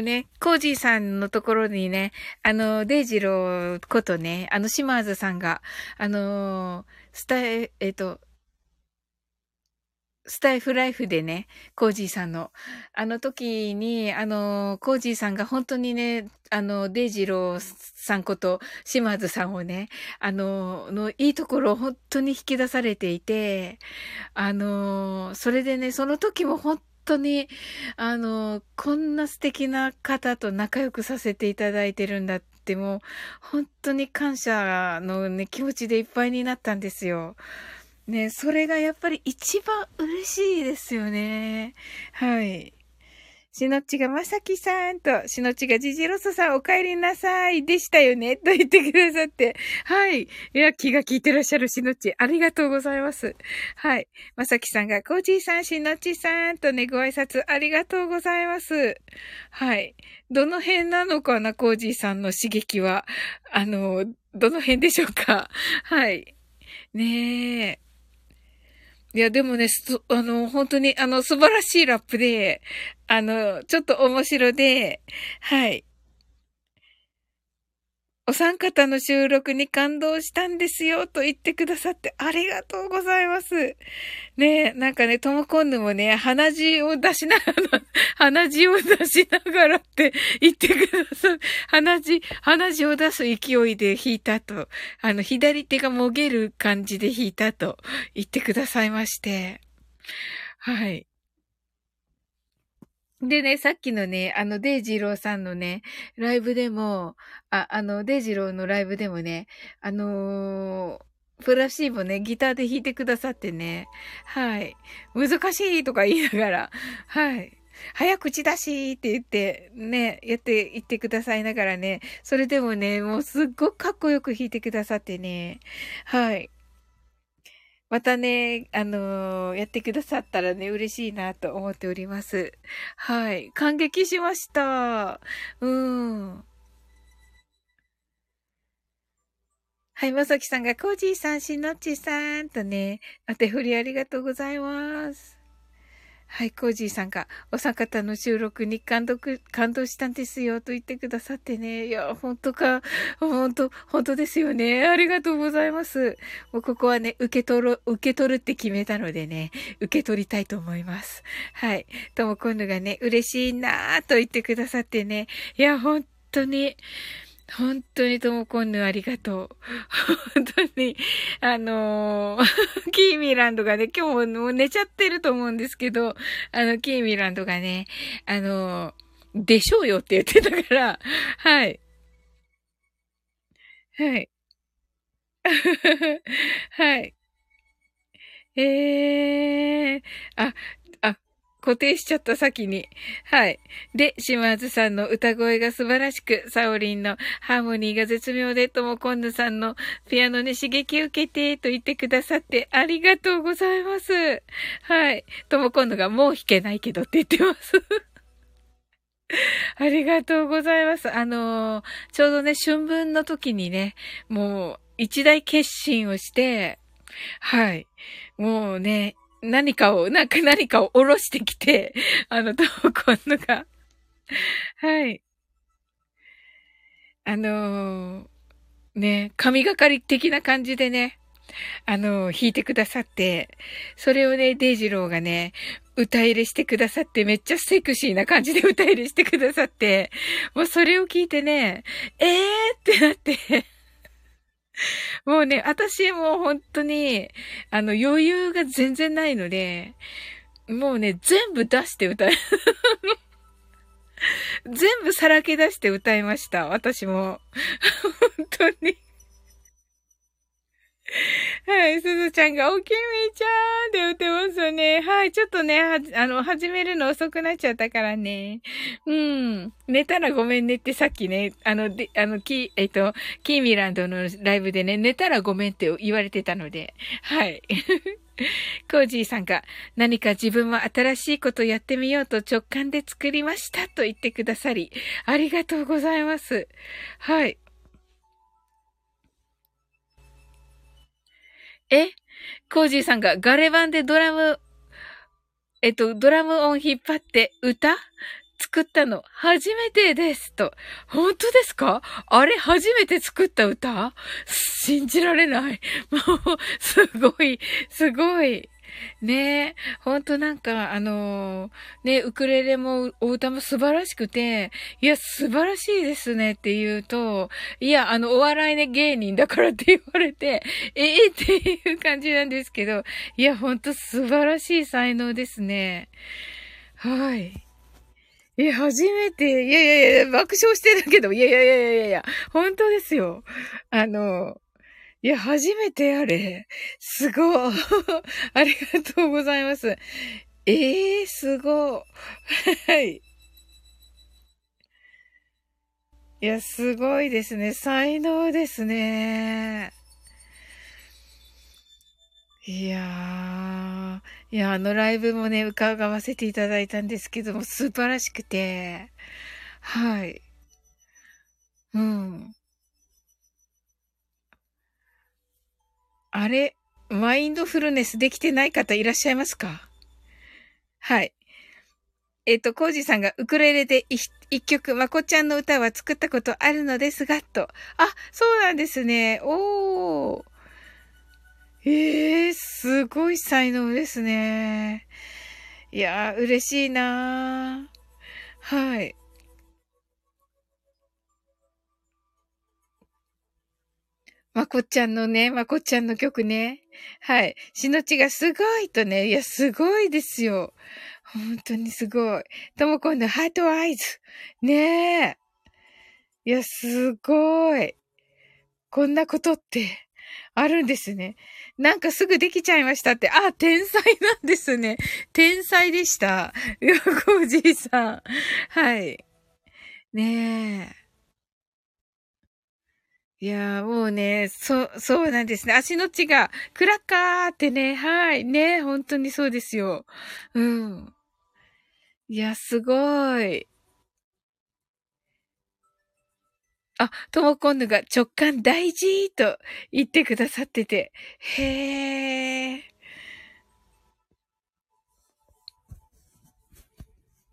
ー、ね、コージーさんのところにね、あの、デイジローことね、あの、島津さんが、あのー、スタ、えっ、と、スタイフライフでね、コージーさんの、あの時に、あの、コージーさんが本当にね、あの、デイジローさんこと、島津さんをね、あの、のいいところを本当に引き出されていて、あの、それでね、その時も本当に、あの、こんな素敵な方と仲良くさせていただいてるんだって、もう、本当に感謝のね、気持ちでいっぱいになったんですよ。ね、それがやっぱり一番嬉しいですよね。はい。しのっちがまさきさんと、しのっちがじじろそさんお帰りなさいでしたよねと言ってくださって。はい。いや、気が利いてらっしゃるしのっち、ありがとうございます。はい。まさきさんが、コージーさん、しのっちさんとね、ご挨拶ありがとうございます。はい。どの辺なのかな、コージーさんの刺激は。あの、どの辺でしょうか。はい。ねえ。いや、でもね、あの、本当に、あの、素晴らしいラップで、あの、ちょっと面白で、はい。お三方の収録に感動したんですよと言ってくださってありがとうございます。ねえ、なんかね、ともこんぬもね、鼻血を出しながら、鼻血を出しながらって 言ってくださる。鼻血、鼻血を出す勢いで弾いたと、あの、左手がもげる感じで弾いたと言ってくださいまして。はい。でね、さっきのね、あの、デイジローさんのね、ライブでも、あ、あの、デイジローのライブでもね、あのープラシーボね、ギターで弾いてくださってね、はい。難しいとか言いながら、はい。早口だしって言って、ね、やって、言ってくださいながらね、それでもね、もうすっごくかっこよく弾いてくださってね、はい。またね、あのーやってくださったらね、嬉しいなと思っております。はい。感激しました。うん。はい、まさきさんが、コージーさん、しのっちさんとね、お手振りありがとうございます。はい、コージーさんが、お三方の収録に感動、感動したんですよ、と言ってくださってね。いや、本当か、本当本当ですよね。ありがとうございます。もうここはね、受け取る、受け取るって決めたのでね、受け取りたいと思います。はい。とも今度がね、嬉しいなぁと言ってくださってね。いや、本当に、本当にともこんぬありがとう。本当に、あのー キーミランドがね、今日もう寝ちゃってると思うんですけど、あの、キーミランドがね、あのーでしょうよって言ってたから、はい。はい。はい。えー、あ、固定しちゃった先に。はい。で、島津さんの歌声が素晴らしく、サオリンのハーモニーが絶妙で、ともこんぬさんのピアノに刺激受けて、と言ってくださってありがとうございます。はい。ともこんぬがもう弾けないけどって言ってます。ありがとうございます。あのーちょうどね、春分の時にね、もう一大決心をして、はい。もうね、何かを、なんか何かを下ろしてきて、あの、ともこんのが、はい。あのーね、神がかり的な感じでね、あのー弾いてくださって、それをね、デイジローがね、歌入れしてくださって、めっちゃセクシーな感じで歌入れしてくださって、もうそれを聞いてね、えーってなって、もうね、私もう本当に、あの、余裕が全然ないので、もうね、全部出して歌い、全部さらけ出して歌いました、私も。本当に。はい、すずちゃんが、おきみちゃんって言ってますよね。はい、ちょっとね、は、あの、始めるの遅くなっちゃったからね。うん。寝たらごめんねってさっきね、あの、で、あの、キー、えっと、キーミランドのライブでね、寝たらごめんって言われてたので、はい。コージーさんが何か自分も新しいことやってみようと直感で作りましたと言ってくださり、ありがとうございます。はい。え？コージーさんがガレ版でドラム、えっと、ドラム音引っ張って歌？作ったの初めてですと。本当ですか？あれ初めて作った歌？信じられない。もう、すごい、すごい。ねえ、ほんとなんか、あのーね、ウクレレもお歌も素晴らしくて、いや、素晴らしいですねって言うと、いや、あの、お笑いね、芸人だからって言われて、ええっていう感じなんですけど、いや、ほんと素晴らしい才能ですね。はい。いや、初めて、いやいやいや、爆笑してるけど、いやいやいやいやいや、本当ですよ。あの、いや、初めてあれ。すごい。ありがとうございます。ええー、すごい。はい。いや、すごいですね。才能ですね。いやー、いや、あのライブもね、伺わせていただいたんですけども、素晴らしくて、はい。うん。あれ、マインドフルネスできてない方いらっしゃいますか？はい。えっ、と、コージさんがウクレレで一曲、まこちゃんの歌は作ったことあるのですが、と。あ、そうなんですね。おー。ええー、すごい才能ですね。いやー、嬉しいなはい。まこちゃんのね、まこちゃんの曲ね。はい。しのちがすごいとね。いや、すごいですよ。本当にすごい。ともこんのハートアイズ。ねえ。いや、すごい。こんなことってあるんですね。なんかすぐできちゃいましたって。あ、天才なんですね。天才でした。コージーさん。はい。ねえ。いやー、もうね、そう、そうなんですね。足の血が、クラッカーってね、はい、ね、本当にそうですよ。うん。いや、すごい。あ、ともこんぬが直感大事と言ってくださってて。へえ。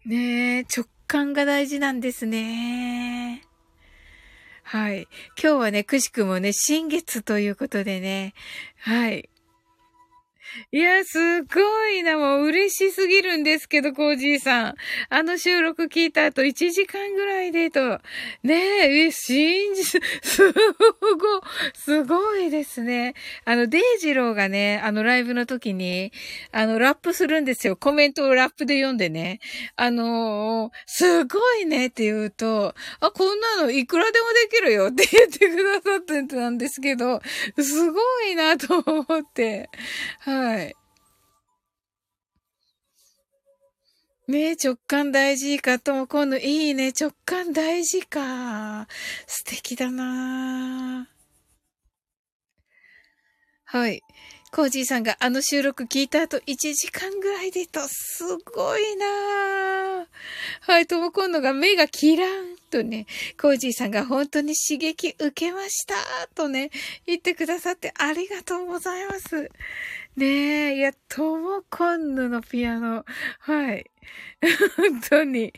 ねえ、直感が大事なんですね。はい。今日はね、くしくもね、新月ということでね。はい。いや、すごいな。もう嬉しすぎるんですけど、コージーさん。あの収録聞いた後1時間ぐらいでと。ねえ、え、信じ、すご、すごいですね。あの、デイジローがね、あのライブの時に、あの、ラップするんですよ。コメントをラップで読んでね。あのー、すごいねって言うと、あ、こんなのいくらでもできるよって 言ってくださってたんですけど、すごいなと思って。は。はい。ね直感大事かとも今度いいね。直感大事か。素敵だなはい。コージーさんがあの収録聞いた後1時間ぐらいでと、すごいなはい、とも今度が目がキランとね、コージーさんが本当に刺激受けましたとね、言ってくださってありがとうございます。ねえ、いや、トモコンヌのピアノ。はい。本当に。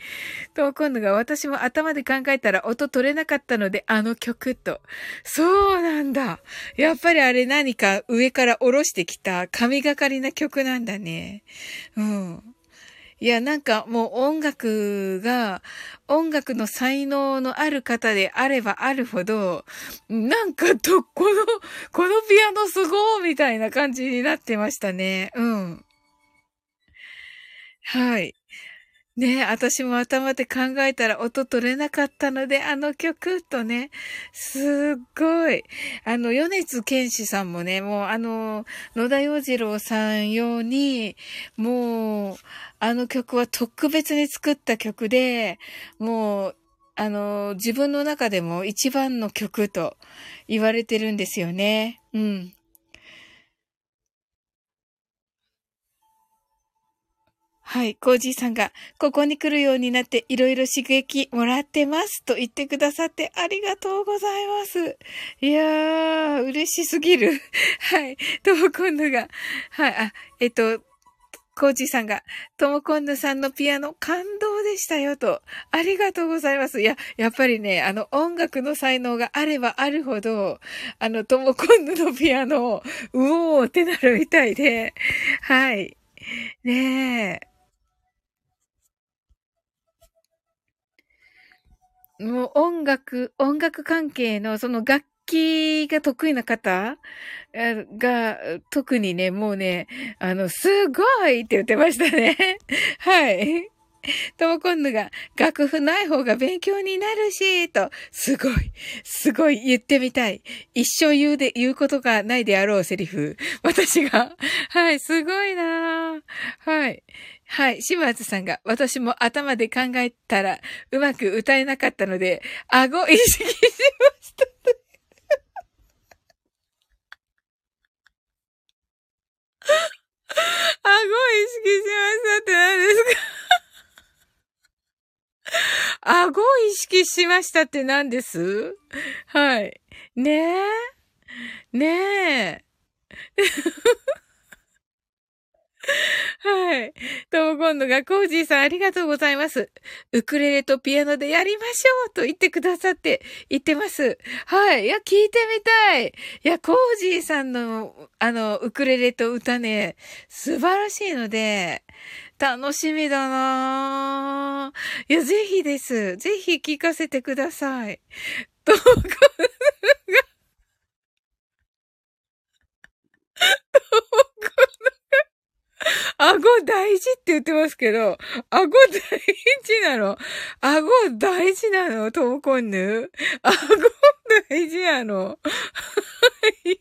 トモコンヌが私も頭で考えたら音取れなかったので、あの曲と。そうなんだ。やっぱりあれ何か上から下ろしてきた神がかりな曲なんだね。うん。いや、なんかもう音楽が、音楽の才能のある方であればあるほど、なんかと、この、このピアノすごーみたいな感じになってましたね。うん。はい。ねえ私も頭で考えたら音取れなかったので、あの曲とね、すっごい。あの、米津玄師さんもね、もうあの、野田洋次郎さん用に、もう、あの曲は特別に作った曲で、もう、あの、自分の中でも一番の曲と言われてるんですよね。うん。はい。コージーさんが、ここに来るようになっていろいろ刺激もらってますと言ってくださってありがとうございます。いやー、嬉しすぎる。はい。ともこんぬが、はい。あ、えっと、コージーさんが、ともこんぬさんのピアノ感動でしたよと。ありがとうございます。いや、やっぱりね、あの音楽の才能があればあるほど、あの、ともこんぬのピアノを、うおーってなるみたいで、はい。ねえ。もう音楽、音楽関係のその楽器が得意な方？が、特にね、もうね、あの、すごいって言ってましたね。はい。ともこんぬが、楽譜ない方が勉強になるし、と、すごい、すごい言ってみたい。一生言うで、言うことがないであろうセリフ。私が。はい、すごいなはい。はい。島津さんが、私も頭で考えたら、うまく歌えなかったので、顎意識しました。顎意識しましたって何ですか？顎意識しましたって何です？はい。ねえ。ねえ。はい。とも今度がコージーさんありがとうございます。ウクレレとピアノでやりましょうと言ってくださって言ってます。はい。いや、聞いてみたい。いや、コージーさんの、あの、ウクレレと歌ね、素晴らしいので、楽しみだないや、ぜひです。ぜひ聞かせてください。とも今度が、とも顎大事って言ってますけど、顎大事なの？顎大事なの？トモコンヌ？顎大事なの？はい。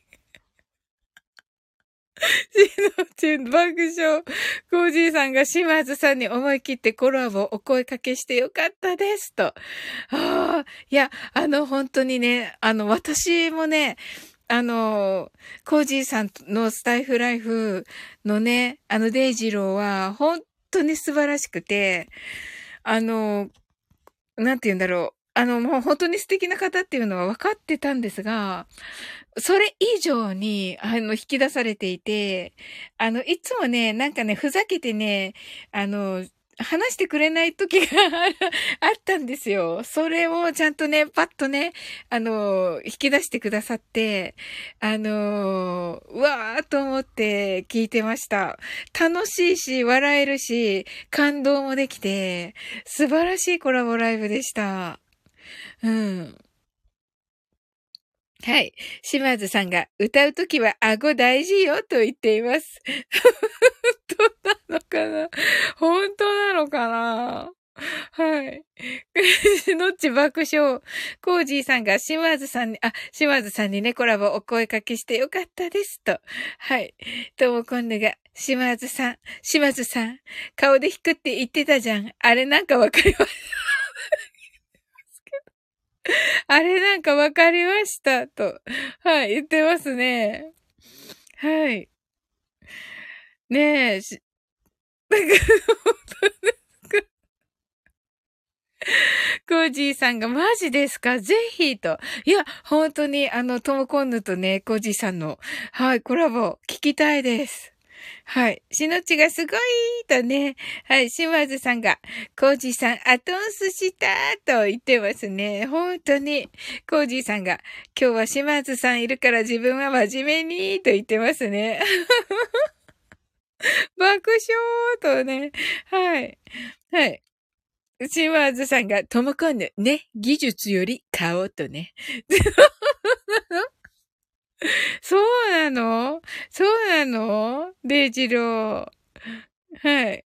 しのち爆笑。コージーさんが島津さんに思い切ってコラボお声かけしてよかったです。と。ああ、いや、あの本当にね、あの私もね、あの、コージーさんのスタイフライフのね、あのデイジローは本当に素晴らしくて、あの、なんて言うんだろう。あの、もう本当に素敵な方っていうのは分かってたんですが、それ以上に、あの、引き出されていて、あの、いつもね、なんかね、ふざけてね、あの、話してくれない時があったんですよ。それをちゃんとね、パッとね、あの、引き出してくださって、あの、うわーと思って聞いてました。楽しいし、笑えるし、感動もできて、素晴らしいコラボライブでした。うん。はい。島津さんが歌うときは顎大事よと言っています。本当なのかな？本当なのかな？はい。のっち爆笑？コージーさんが島津さんに、あ、島津さんにね、コラボお声かけしてよかったです。と。はい。ともこんぬが、島津さん、島津さん、顔で引くって言ってたじゃん。あれなんかわかります？あれなんかわかりました、と。はい、言ってますね。はい。ねえ、し、本当ですか？コージーさんがマジですか？ぜひと。いや、本当にあの、トムコンヌとね、コージーさんの、はい、コラボ聞きたいです。はい。しのちがすごいとね。はい。島津さんが、コージさん、アトンスしたと言ってますね。本当に。コージさんが、今日は島津さんいるから自分は真面目にと言ってますね。爆笑とね。はい。はい。島津さんが、トモコンヌ、ね、技術より顔とね。そうなの？そうなの？デイジロー。はい。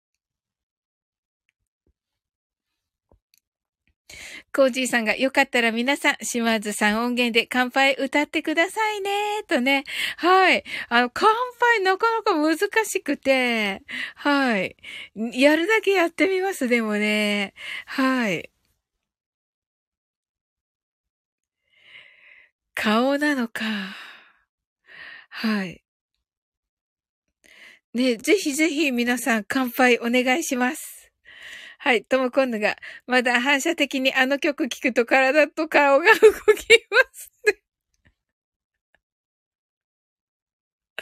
コージーさんがよかったら皆さん、島津さん音源で乾杯歌ってくださいね、とね。はい。あの、乾杯なかなか難しくて、はい。やるだけやってみます、でもね。はい。顔なのか。はい。ね、ぜひぜひ皆さん乾杯お願いします。はい。とも今度が、まだ反射的にあの曲聴くと体と顔が動きますね。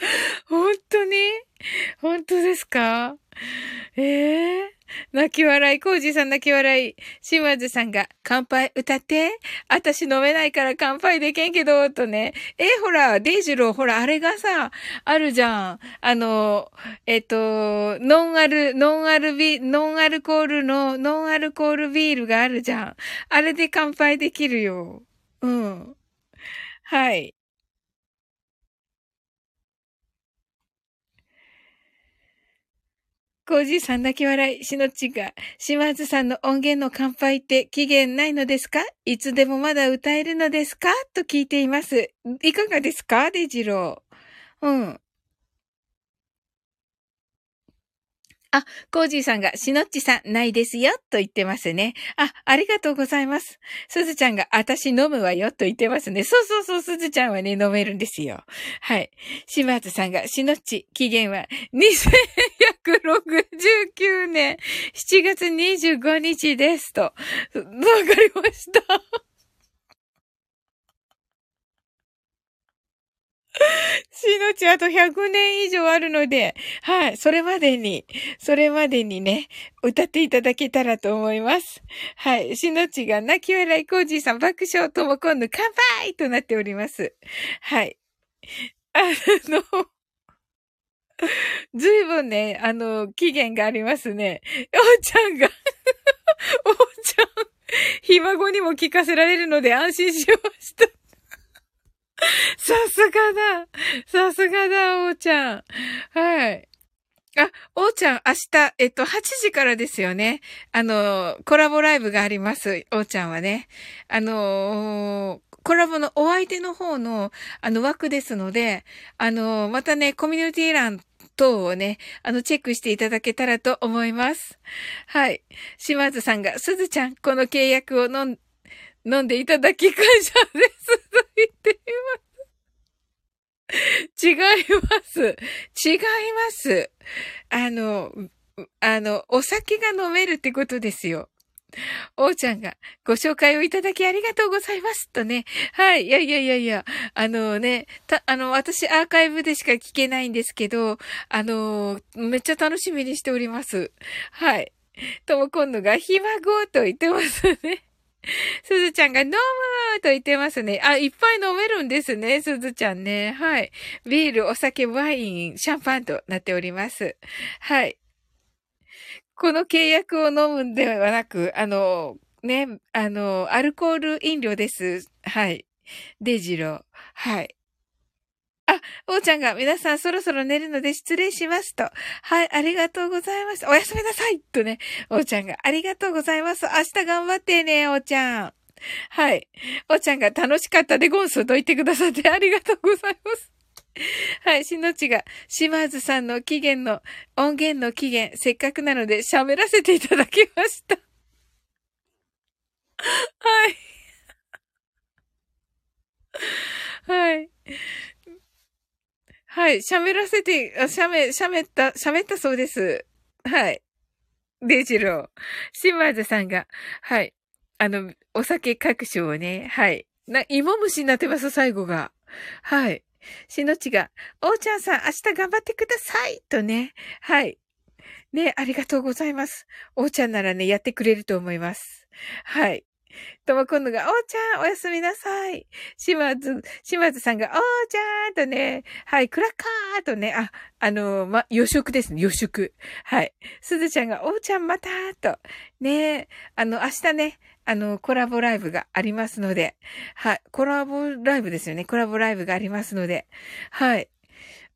本当に？本当ですか？ええー？泣き笑い、コージーさん泣き笑い。島津さんが、乾杯歌って？あたし飲めないから乾杯でけんけど、とね。え、ほら、デイジロー、ほら、あれがさ、あるじゃん。あの、えっ、と、ノンアル、ノンアルビ、ノンアルコールの、ノンアルコールビールがあるじゃん。あれで乾杯できるよ。うん。はい。コージーさんだけ笑い。しのちが、島津さんの音源の乾杯って期限ないのですか？いつでもまだ歌えるのですか？と聞いています。いかがですか？デジロー。うん。あ、コージーさんが、しのっちさん、ないですよ、と言ってますね。あ、ありがとうございます。すずちゃんが、あたし飲むわよ、と言ってますね。そうそうそう、すずちゃんはね、飲めるんですよ。はい。島津さんが、しのっち、期限は、2169年7月25日です、と。わかりました。死のちあと100年以上あるので、はい、それまでに、それまでにね、歌っていただけたらと思います。はい、死のちが泣き笑いコージーさん爆笑とも今度乾杯となっております。はい。あの、ずいぶんね、あの、期限がありますね。おーちゃんがおーちゃん、ひ孫にも聞かせられるので安心しました。さすがだ。さすがだ、おーちゃん。はい。あ、おーちゃん、明日、えっと、8時からですよね。あの、コラボライブがあります。おーちゃんはね。あのコラボのお相手の方の、あの、枠ですので、あのまたね、コミュニティ欄等をね、あの、チェックしていただけたらと思います。はい。島津さんが、すずちゃん、この契約を飲ん、飲んでいただき感謝です。と言っています。違います。違います。あの、あの、お酒が飲めるってことですよ。おーちゃんがご紹介をいただきありがとうございます。とね。はい。いやいやいやいや。あのね、た、あの、私アーカイブでしか聞けないんですけど、あの、めっちゃ楽しみにしております。はい。とも今度がひ孫と言ってますね。すずちゃんが飲むと言ってますね。あ、いっぱい飲めるんですね、すずちゃんね。はい。ビール、お酒、ワイン、シャンパンとなっております。はい。この契約を飲むんではなく、あの、ね、あの、アルコール飲料です。はい。デジロ。はい。あ、おーちゃんが皆さんそろそろ寝るので失礼しますと。はい、ありがとうございます。おやすみなさいとね、おーちゃんがありがとうございます。明日頑張ってね、おーちゃん。はい。おーちゃんが楽しかったでゴンスと言ってくださってありがとうございます。はい、しのちが、島津さんの期限の、音源の期限、せっかくなので喋らせていただきました。はい。はい。はい。喋らせて、喋、喋った、喋ったそうです。はい。デジロー。シマーズさんが、はい。あの、お酒各所をね、はい。な、芋虫になってます、最後が。はい。しのちが、おーちゃんさん、明日頑張ってくださいとね。はい。ね、ありがとうございます。おーちゃんならね、やってくれると思います。はい。とも今度が、おーちゃん、おやすみなさい。島津、島津さんが、おーちゃんとね、はい、クラッカーとね、あ、あのま、予食ですね、予食。はい。すずちゃんが、おーちゃんまたと。ね、あの、明日ね、あの、コラボライブがありますので、はい、コラボライブですよね。コラボライブがありますので、はい。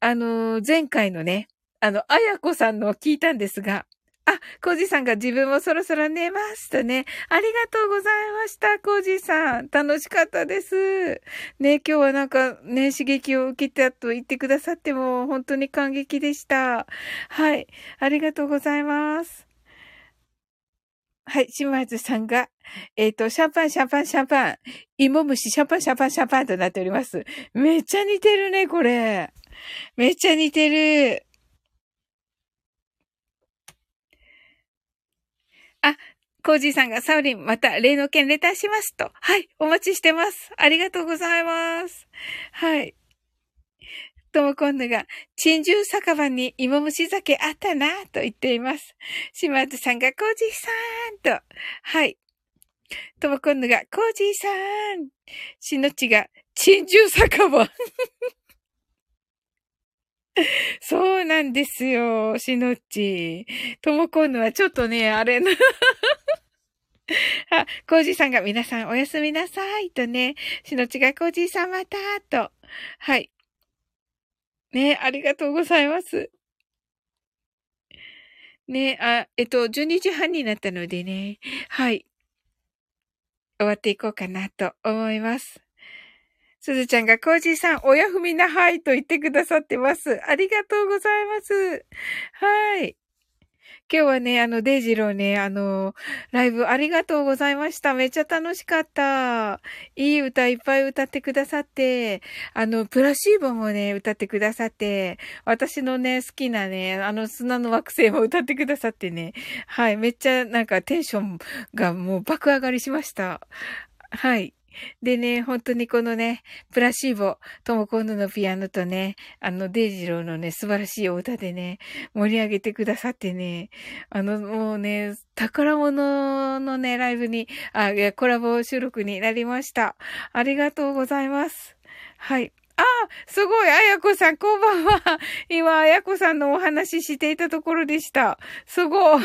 あの、前回のね、あの、あやこさんのを聞いたんですが、あ、コージさんが自分もそろそろ寝ますとね。ありがとうございました、コージさん。楽しかったです。ね、今日はなんかね、刺激を受けたと言ってくださっても本当に感激でした。はい。ありがとうございます。はい、島津さんが、えっ、ー、と、シャンパン、シャンパン、シャンパン。芋虫、シャンパン、シャンパン、シャンパンとなっております。めっちゃ似てるね、これ。めっちゃ似てる。あ、コージーさんがサウリン、また例の件レターしますと。はい、お待ちしてます。ありがとうございます。はい。とも今度が、珍獣酒場に芋虫酒あったな、と言っています。島津さんが、コージーさんと。はい。とも今度が、コージーさん。しのちが、珍獣酒場。そうなんですよ、しのっち。ともこんのはちょっとね、あれな。あ、コージーさんが皆さんおやすみなさいとね、しのちがコージーさんまたと。はい。ね、ありがとうございます。ね、あ、えっと、12時半になったのでね、はい。終わっていこうかなと思います。すずちゃんが、コージーさん、おやふみなはいと言ってくださってます。ありがとうございます。はい。今日はね、あの、デイジローね、あの、ライブありがとうございました。めっちゃ楽しかった。いい歌いっぱい歌ってくださって、あの、プラシーボもね、歌ってくださって、私のね、好きなね、あの砂の惑星も歌ってくださってね、はい、めっちゃなんかテンションがもう爆上がりしました。はい。でね、本当にこのね、プラシーボ、トモコンヌのピアノとね、あの、デイジローのね、素晴らしいお歌でね、盛り上げてくださってね、あの、もうね、宝物のね、ライブに、あ、いや、コラボ収録になりました。ありがとうございます。はい。あ、すごい、あやこさん、こんばんは。今、あやこさんのお話ししていたところでした。すごい。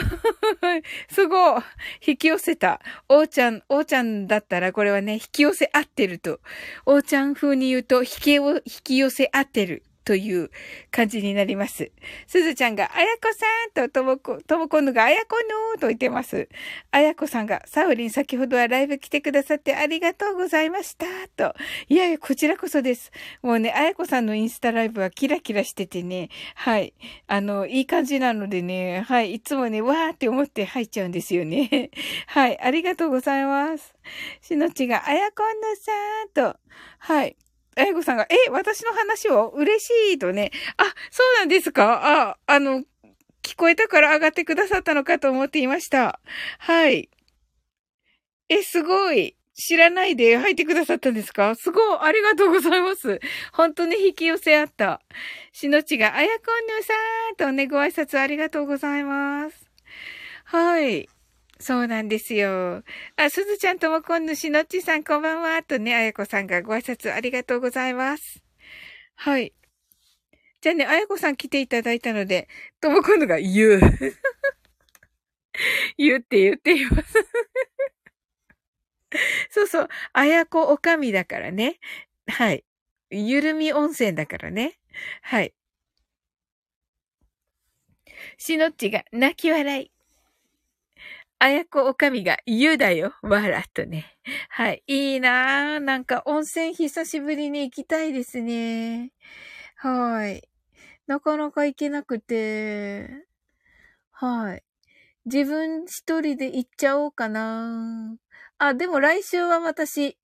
すごい。引き寄せた。おーちゃん、おーちゃんだったらこれはね、引き寄せ合ってると。おーちゃん風に言うと、引き引き寄せ合ってる。という感じになります。すずちゃんが、あやこさんとともこ、ともこぬがあやこぬと言ってます。あやこさんが、サウリン先ほどはライブ来てくださってありがとうございました。と。いやいや、こちらこそです。もうね、あやこさんのインスタライブはキラキラしててね、はい。あの、いい感じなのでね、はい。いつもね、わーって思って入っちゃうんですよね。はい。ありがとうございます。しのちが、あやこぬさんと、はい。あやこさんが、え、私の話を嬉しいとね。あ、そうなんですかあ、あの、聞こえたから上がってくださったのかと思っていました。はい。え、すごい。知らないで入ってくださったんですかすごい。ありがとうございます。本当に引き寄せあった。しのちが、あやこんぬさんとね、ご挨拶ありがとうございます。はい。そうなんですよ。あ、すずちゃんともこんぬしのっちさんこんばんは。とね、あやこさんがご挨拶ありがとうございます。はい。じゃあね、あやこさん来ていただいたので、ともこんぬが言う。言うって言っています。そうそう。あやこおかみだからね。はい。ゆるみ温泉だからね。はい。しのっちが泣き笑い。あやこおかみが言うだよ。わらとね。はい。いいなぁ。なんか温泉久しぶりに行きたいですね。はい。なかなか行けなくて。はい。自分一人で行っちゃおうかなあ、でも来週は私、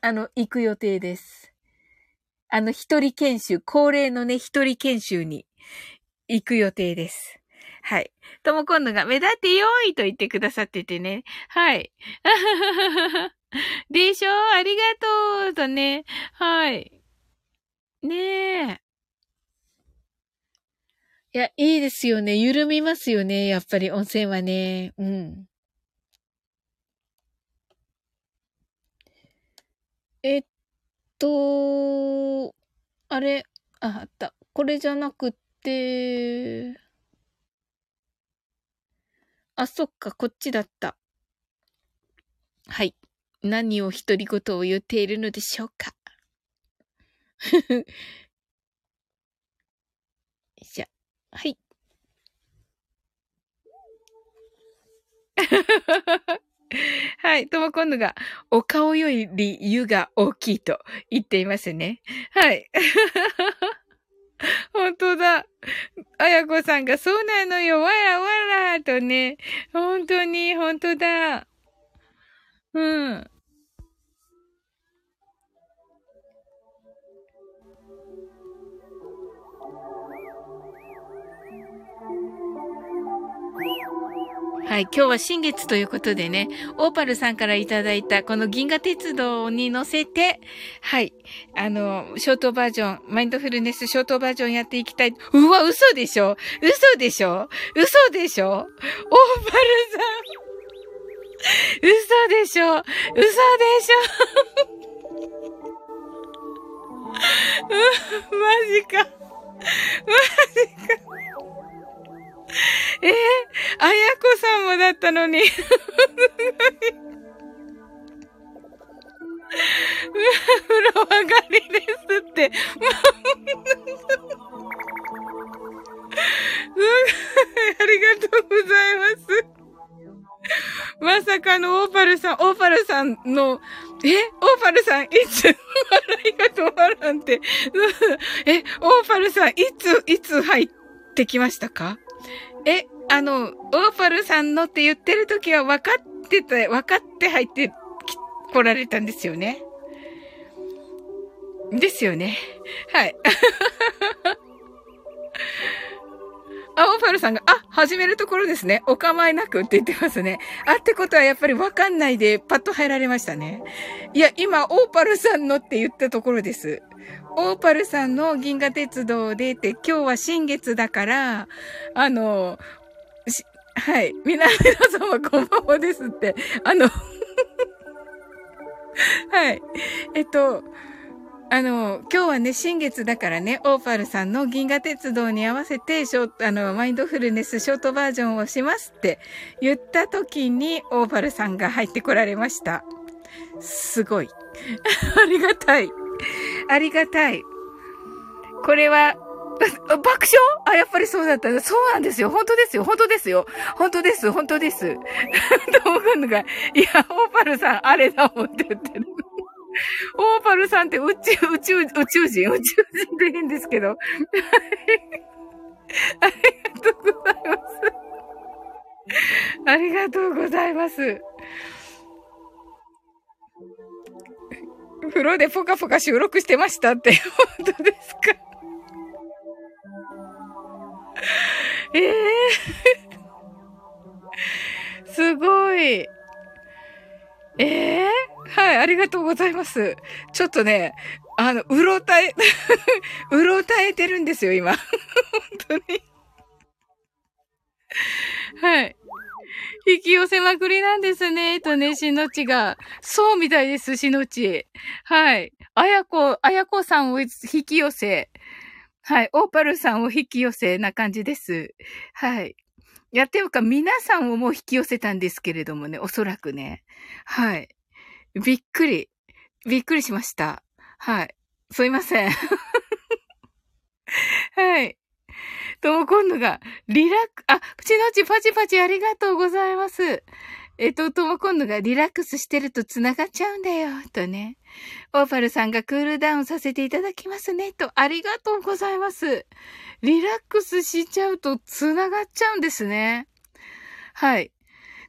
あの、行く予定です。あの、一人研修、恒例のね、一人研修に行く予定です。はい。とも今度が目立ってよいと言ってくださっててね。はい。でしょ？ありがとうとね。はい。ねえ。いや、いいですよね。緩みますよね。やっぱり温泉はね。うん。えっと、あれ、あ、あった。これじゃなくって、あ、そっか、こっちだった。はい。何を独り言を言っているのでしょうか。じゃ、はい。はい。とも今度が、お顔より湯が大きいと言っていますね。はい。本当だ。あやこさんが、そうなのよ、わらわらとね。本当に、本当だ。うん。はい。今日は新月ということでね、オーパルさんからいただいたこの銀河鉄道に乗せて、はい。あの、ショートバージョン、マインドフルネスショートバージョンやっていきたい。うわ、嘘でしょ？嘘でしょ？嘘でしょ？オーパルさん。嘘でしょ？嘘でしょ？う、マジか。マジか。えー、あやこさんもだったのに。すごい。風呂上がりですって。ありがとうございます。まさかのオーパルさん、オーパルさんの、えオーパルさん、いつ笑いが止まらんて。え、オーパルさん、いつ、いつ入ってきましたか？え、あの、オーパルさんのって言ってる時は分かってた、分かって入って来られたんですよね。ですよね。はい。あ、オファルさんが、あ、始めるところですね。お構いなくって言ってますね。あってことはやっぱりわかんないでパッと入られましたね。いや、今、オーパルさんのって言ったところです。オーパルさんの銀河鉄道でって、今日は新月だから、あの、はい。皆様こんばんはですって。あの はい。えっと、あの、今日はね、新月だからね、オーパルさんの銀河鉄道に合わせて、ショート、あの、マインドフルネスショートバージョンをしますって言った時に、オーパルさんが入ってこられました。すごい。ありがたい。ありがたい。これは、爆笑？あ、やっぱりそうだった。そうなんですよ。本当ですよ。本当ですよ。本当です。本当です。と思うのが、いや、オーパルさん、あれだもんって言ってる。オーパルさんって宇宙、宇宙、宇宙人、宇宙人でいいんですけど。ありがとうございます。ありがとうございます。風呂でポカポカ収録してましたって、本当ですか？ええー、すごい。ええー、はい、ありがとうございます。ちょっとね、あの、うろたえ、うろたえてるんですよ、今。本当に。はい。引き寄せまくりなんですね、とね、しのちが。そうみたいです、しのち。はい。あやこ、あやこさんを引き寄せ。はい。オーパルさんを引き寄せな感じです。はい。やってよか、皆さんをもう引き寄せたんですけれどもね、おそらくね。はい。びっくり。びっくりしました。はい。すいません。はい。とも今度が、リラック、あ、プチのちパチパチありがとうございます。えっと、とも今度がリラックスしてると繋がっちゃうんだよ、とね。オーパルさんがクールダウンさせていただきますね、と、ありがとうございます。リラックスしちゃうと繋がっちゃうんですね。はい。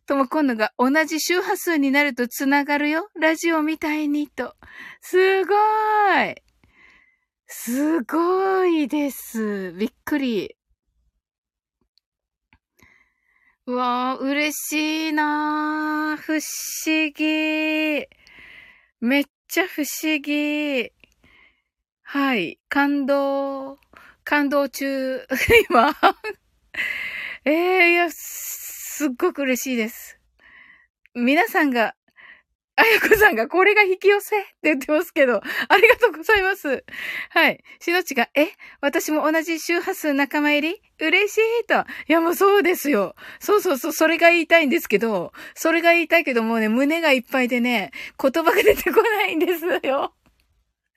とも今度が同じ周波数になると繋がるよ。ラジオみたいにと。すごーい。すごいです。びっくり。うわあ、嬉しいなー。不思議。めっちゃ不思議。はい。感動。感動中。今。ええー、いや、すっごく嬉しいです。皆さんが、あやこさんがこれが引き寄せって言ってますけど、ありがとうございます。はい。しのちが、え？私も同じ周波数仲間入り？嬉しいと。いやもうそうですよ。そうそうそう、それが言いたいんですけど、それが言いたいけどもうね、胸がいっぱいでね、言葉が出てこないんですよ。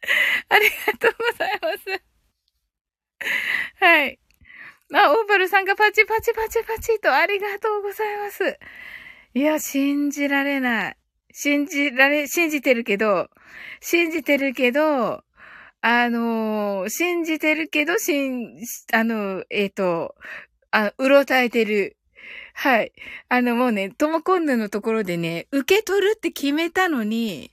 ありがとうございます。はい。あ、オーバルさんがパチパチパチパチとありがとうございます。いや、信じられない。信じられ、信じてるけど、信じてるけど、あのー、信じてるけど、しん、あの、えっ、ー、と、あ、うろたえてる。はい。あの、もうね、ともこんぬのところでね、受け取るって決めたのに、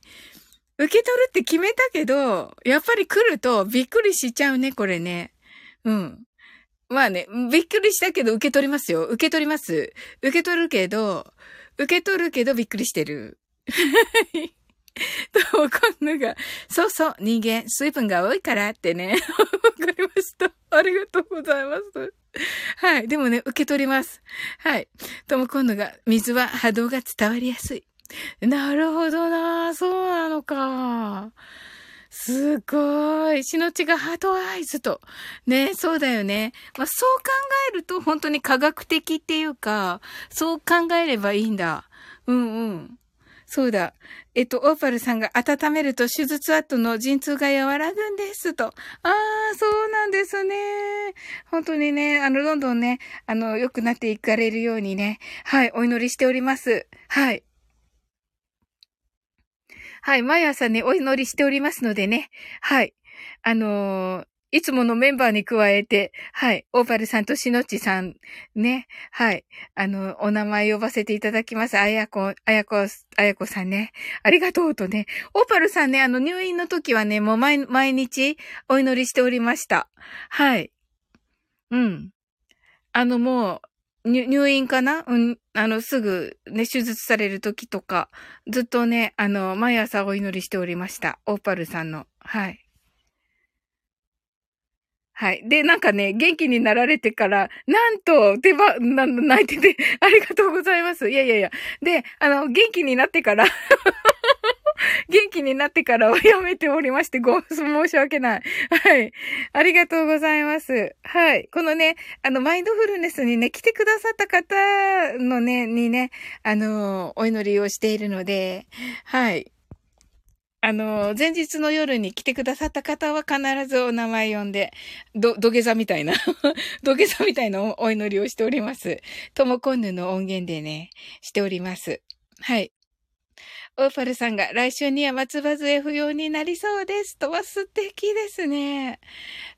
受け取るって決めたけど、やっぱり来るとびっくりしちゃうね、これね。うん。まあね、びっくりしたけど受け取りますよ。受け取ります。受け取るけど、受け取るけどびっくりしてる。と、今度が、そうそう、人間、水分が多いからってね。わかりました。ありがとうございます。はい。でもね、受け取ります。はい。とも今度が、水は波動が伝わりやすい。なるほどなそうなのか。すごい。死の血がハートアイズと。ね、そうだよね。まあ、そう考えると本当に科学的っていうか、そう考えればいいんだ。うんうん。そうだ。えっと、オーパルさんが温めると手術後の陣痛が和らぐんですと。ああ、そうなんですね。本当にね、あの、どんどんね、あの、良くなっていかれるようにね。はい、お祈りしております。はい。はい、毎朝ね、お祈りしておりますのでね。はい。あのー、いつものメンバーに加えて、はい、オーパルさんとしのちさん、ね、はい、あの、お名前呼ばせていただきます。あやこ、あやこ、あやこさんね、ありがとうとね、オーパルさんね、あの、入院の時はね、もう毎、毎日お祈りしておりました。はい。うん。あの、もう、入院かな？うん、あの、すぐね、手術される時とか、ずっとね、あの、毎朝お祈りしておりました。オーパルさんの。はい。はい。で、なんかね、元気になられてから、なんと、手羽、な、泣いてて、ありがとうございます。いやいやいや。で、あの、元気になってから 元気になってからはやめておりまして、ご、申し訳ない。はい。ありがとうございます。はい。このね、あの、マインドフルネスにね、来てくださった方のね、にね、あの、お祈りをしているので、はい。あの、前日の夜に来てくださった方は必ずお名前呼んで、ど、土下座みたいな 土下座みたいなお祈りをしております。ともこんぬの音源でね、しております。はい。オーパルさんが来週には松葉杖不要になりそうです。とは素敵ですね。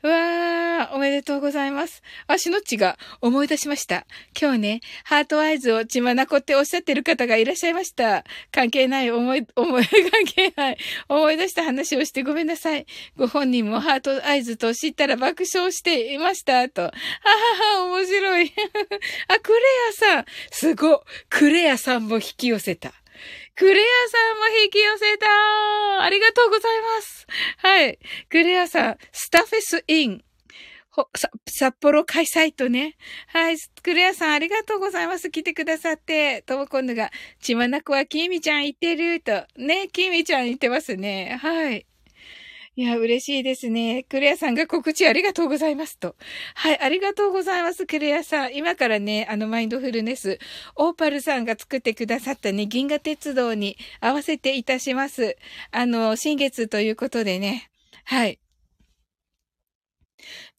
うわー、おめでとうございます。あ、しのっちが思い出しました。今日ね、 heart eyes を血まなこっておっしゃってる方がいらっしゃいました。関係ない、思い、思い、関係ない。思い出した話をしてごめんなさい。ご本人も heart eyes と知ったら爆笑していました。と。ははは、面白い。あ、クレアさん。すご。クレアさんも引き寄せた。クレアさんも引き寄せたありがとうございますはい。クレアさん、スタフェスイン。札幌開催とね。はい。クレアさんありがとうございます。来てくださって。ともこんぬが、血まなこはきみちゃん言ってると。ね、きみちゃん言ってますね。はい。いや、嬉しいですね。クレアさんが告知ありがとうございますと。はい、ありがとうございます、クレアさん。今からね、あの、マインドフルネス、オーパルさんが作ってくださったね、銀河鉄道に合わせていたします。あの、新月ということでね。はい。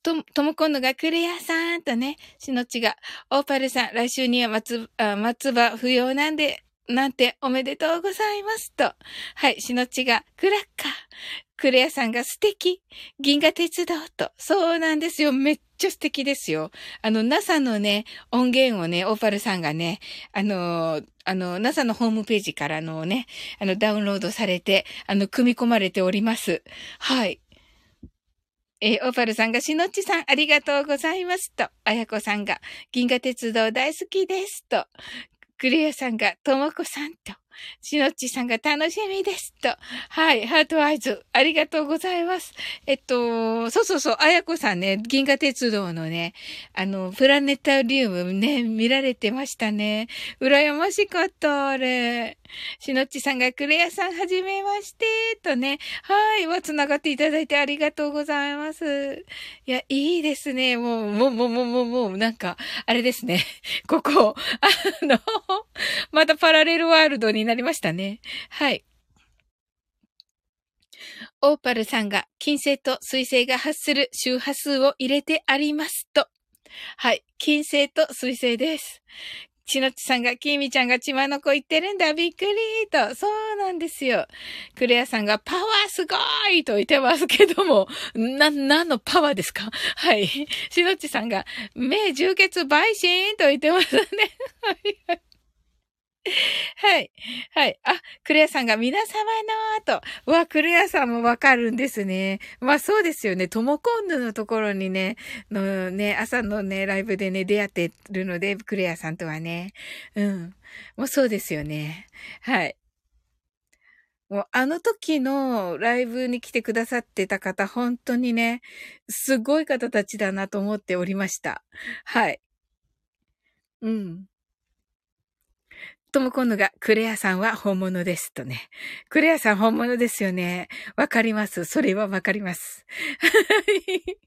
と、ともこんのがクレアさんとね、しのちが、オーパルさん、来週には松、あ松葉不要なんで、なんておめでとうございますと。はい、しのちが、クラッカー。クレアさんが素敵銀河鉄道と。そうなんですよ。めっちゃ素敵ですよ。あの、NASA のね、音源をね、オーパルさんがね、あの、あの、NASA のホームページからのね、あの、ダウンロードされて、あの、組み込まれております。はい。えー、オーパルさんが、しのっちさん、ありがとうございますと。あやこさんが、銀河鉄道大好きですと。クレアさんが、ともこさんと。しのっちさんが楽しみですと。はい、ハートアイズ、ありがとうございます。えっと、そうそうそう、あやこさんね、銀河鉄道のね、あの、プラネタリウムね、見られてましたね。羨ましかった、あれ。しのっちさんがクレアさんはじめまして、とね。はい、は繋がっていただいてありがとうございます。いや、いいですね。もう、もう、もう、もう、もう、もう、なんか、あれですね。ここ、あの、またパラレルワールドになりましたね。はい。オーパルさんが金星と水星が発する周波数を入れてありますと。はい。金星と水星です。ちのちさんが、きみちゃんが血まの子言ってるんだ、びっくりと。そうなんですよ。クレアさんが、パワーすごいと言ってますけども、な、何のパワーですか？はい。しのちさんが、目充血陪審と言ってますね。はい。はい。はい。はいあ、クレアさんが皆様のと。わ、クレアさんもわかるんですね。まあそうですよね。トモコンヌのところにね、のね、朝のね、ライブでね、出会ってるので、クレアさんとはね。うん。もうそうですよね。はい。もうあの時のライブに来てくださってた方、本当にね、すごい方たちだなと思っておりました。はい。うん。とも今度が、クレアさんは本物ですとね。クレアさん本物ですよね。わかります。それはわかります。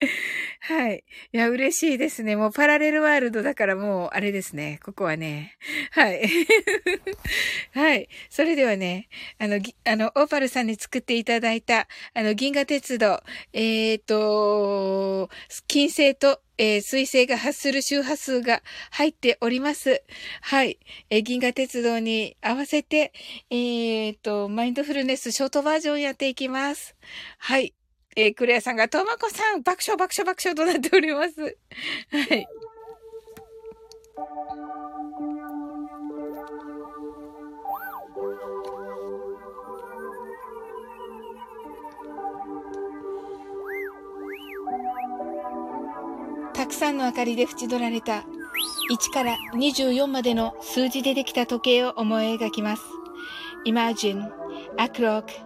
はいや、嬉しいですね。もうパラレルワールドだからもう、あれですね。ここはね。はい。はい。それではね、あの、あの、オーパルさんに作っていただいた、あの、銀河鉄道、えっ、ー、と、金星と、えー、水星が発する周波数が入っております。はい。えー、銀河鉄道に合わせて、えっ、ー、と、マインドフルネスショートバージョンやっていきます。はい。えー、クレアさんが、とまこさん、爆笑爆笑爆笑となっております。はい。たくさんの明かりで縁取られた1から24までの数字でできた時計を思い描きます。Imagine a clock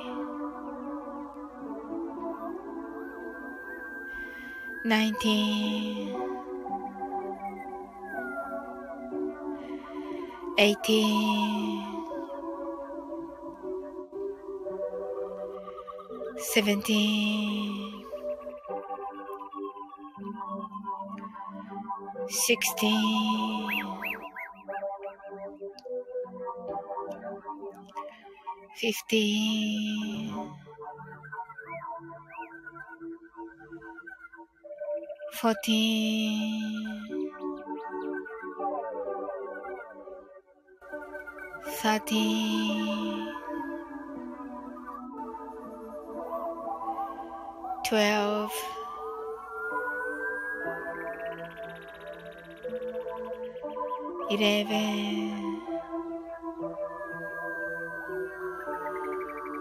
19 18 17 16 15 fourteen, thirteen, twelve, eleven,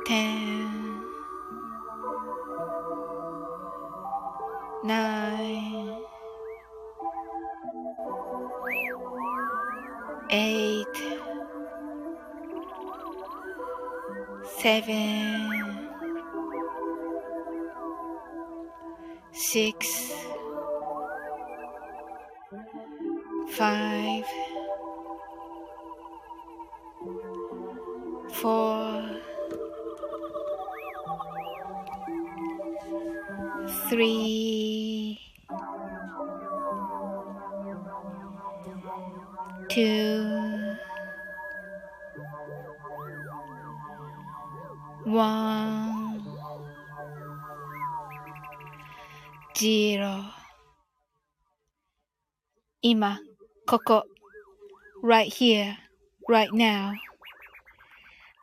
ten. four, three, two, one, zero 今、ここ、right here, right now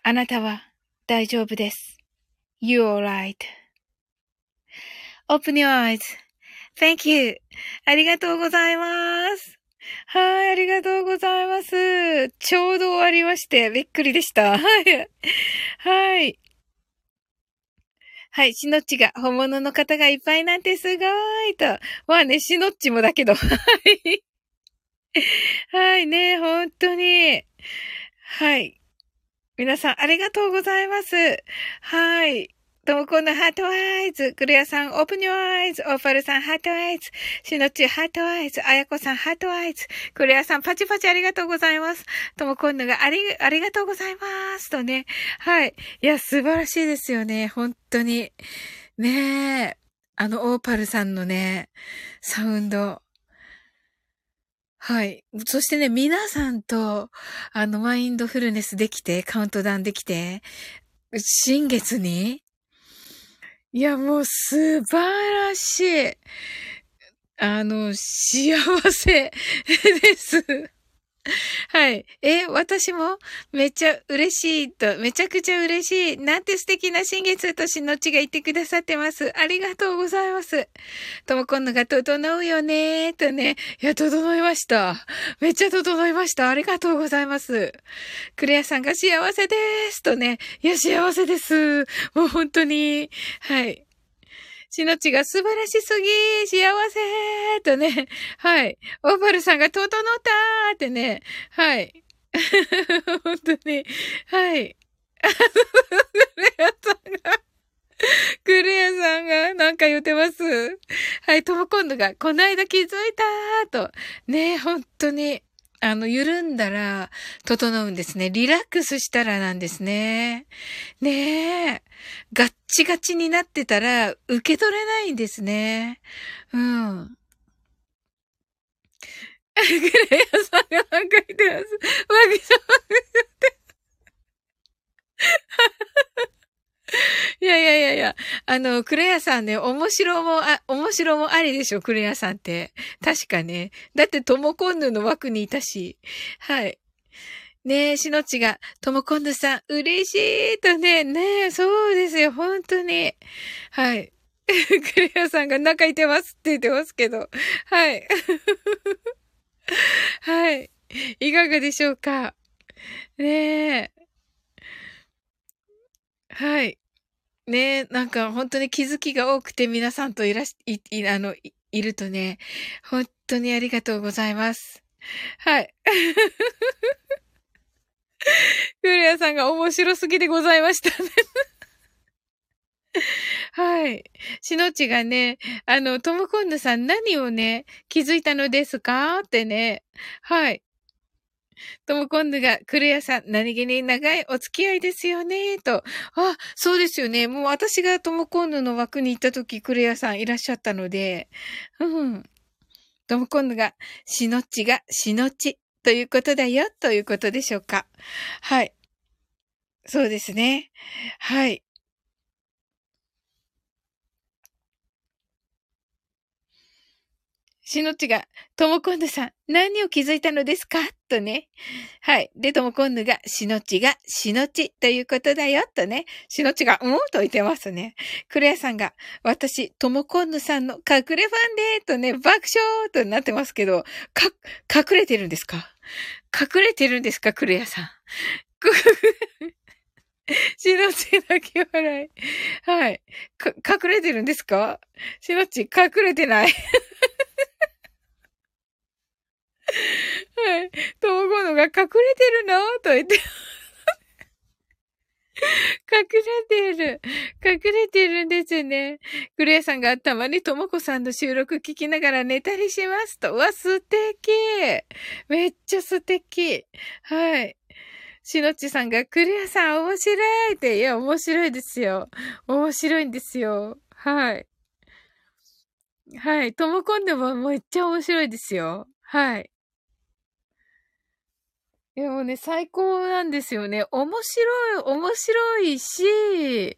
あなたは大丈夫です。You're right? Open your eyes.Thank you. ありがとうございます。はい、ありがとうございます。ちょうど終わりまして、びっくりでした。はい。はい。はい、しのっちが本物の方がいっぱいなんてすごいと。まあね、しのっちもだけど。はい。はいね、本当に。はい。皆さん、ありがとうございます。はい。ともこんの heart eyes。クレアさん、 open your eyes。オーファルさん、 heart eyes。シノチ、 heart eyes。あやこさん、 heart eyes。クレアさん、パチパチありがとうございます。ともこんのがあり、ありがとうございます。とね。はい。いや、素晴らしいですよね。本当に。ねえ。あの、オーパルさんのね、サウンド。はい。そしてね、皆さんと、あの、マインドフルネスできて、カウントダウンできて、新月にいや、もう素晴らしい。あの、幸せです。はい。え、私も？めっちゃ嬉しいと、めちゃくちゃ嬉しい。なんて素敵な新月年のちが言ってくださってます。ありがとうございます。とも今度が整うよねーとね。いや、整いました。めっちゃ整いました。ありがとうございます。クレアさんが幸せですとね。いや、幸せです。もう本当に。はい。しのちが素晴らしすぎ幸せとね。はい。オーバルさんが整ったってね。はい。本当に。はい。クレアさんが、クレアさんがなんか言ってます。はい。とも今度が、こないだ気づいたと。ね本当に。あの、緩んだら、整うんですね。リラックスしたらなんですね。ねえ。ガッチガチになってたら、受け取れないんですね。うん。クレアさんがなんか言ってます。マギさんが言って。いやいやいやいや、あの、クレアさんね、面白も、あ、面白もありでしょ、クレアさんって。確かね。だって、トモコンヌの枠にいたし。はい。ねえ、しのちが、ともこんぬさん、嬉しいとね、ねえ、そうですよ、本当に。はい。クレアさんが仲いてますって言ってますけど。はい。はい。いかがでしょうかねえ。はい。ねえ、なんか本当に気づきが多くて皆さんといらし、い、い、あの、いるとね、本当にありがとうございます。はい。クレアさんが面白すぎでございましたね はい。しのちがね、あの、トムコンヌさん何をね、気づいたのですか？ってね。はい。とも今度が、クレアさん、何気に長いお付き合いですよね、と。あ、そうですよね。もう私がとも今度の枠に行った時、クレアさんいらっしゃったので、うん。とも今度が、しのっちが、しのっち、ということだよ、ということでしょうか。はい。そうですね。はい。しのちが、ともこんぬさん、何を気づいたのですか？とね。はい。で、ともこんぬが、しのちが、しのちということだよ、とね。しのちが、うん？と言ってますね。クレアさんが、私、ともこんぬさんの隠れファンでとね、爆笑となってますけど、か、隠れてるんですか？隠れてるんですかクレアさん？しのち泣き笑い。はい。か、隠れてるんですか？しのち隠れてない。はい。ともこのが隠れてるの？と言って。隠れてる。隠れてるんですね。クレイさんがたまにともこさんの収録聞きながら寝たりしますと。うわ、素敵。めっちゃ素敵。はい。しのちさんが、クレアさん面白いって。いや、面白いですよ。面白いんですよ。はい。はい。ともこんでもめっちゃ面白いですよ。はい。でもね、最高なんですよね。面白い、面白いし、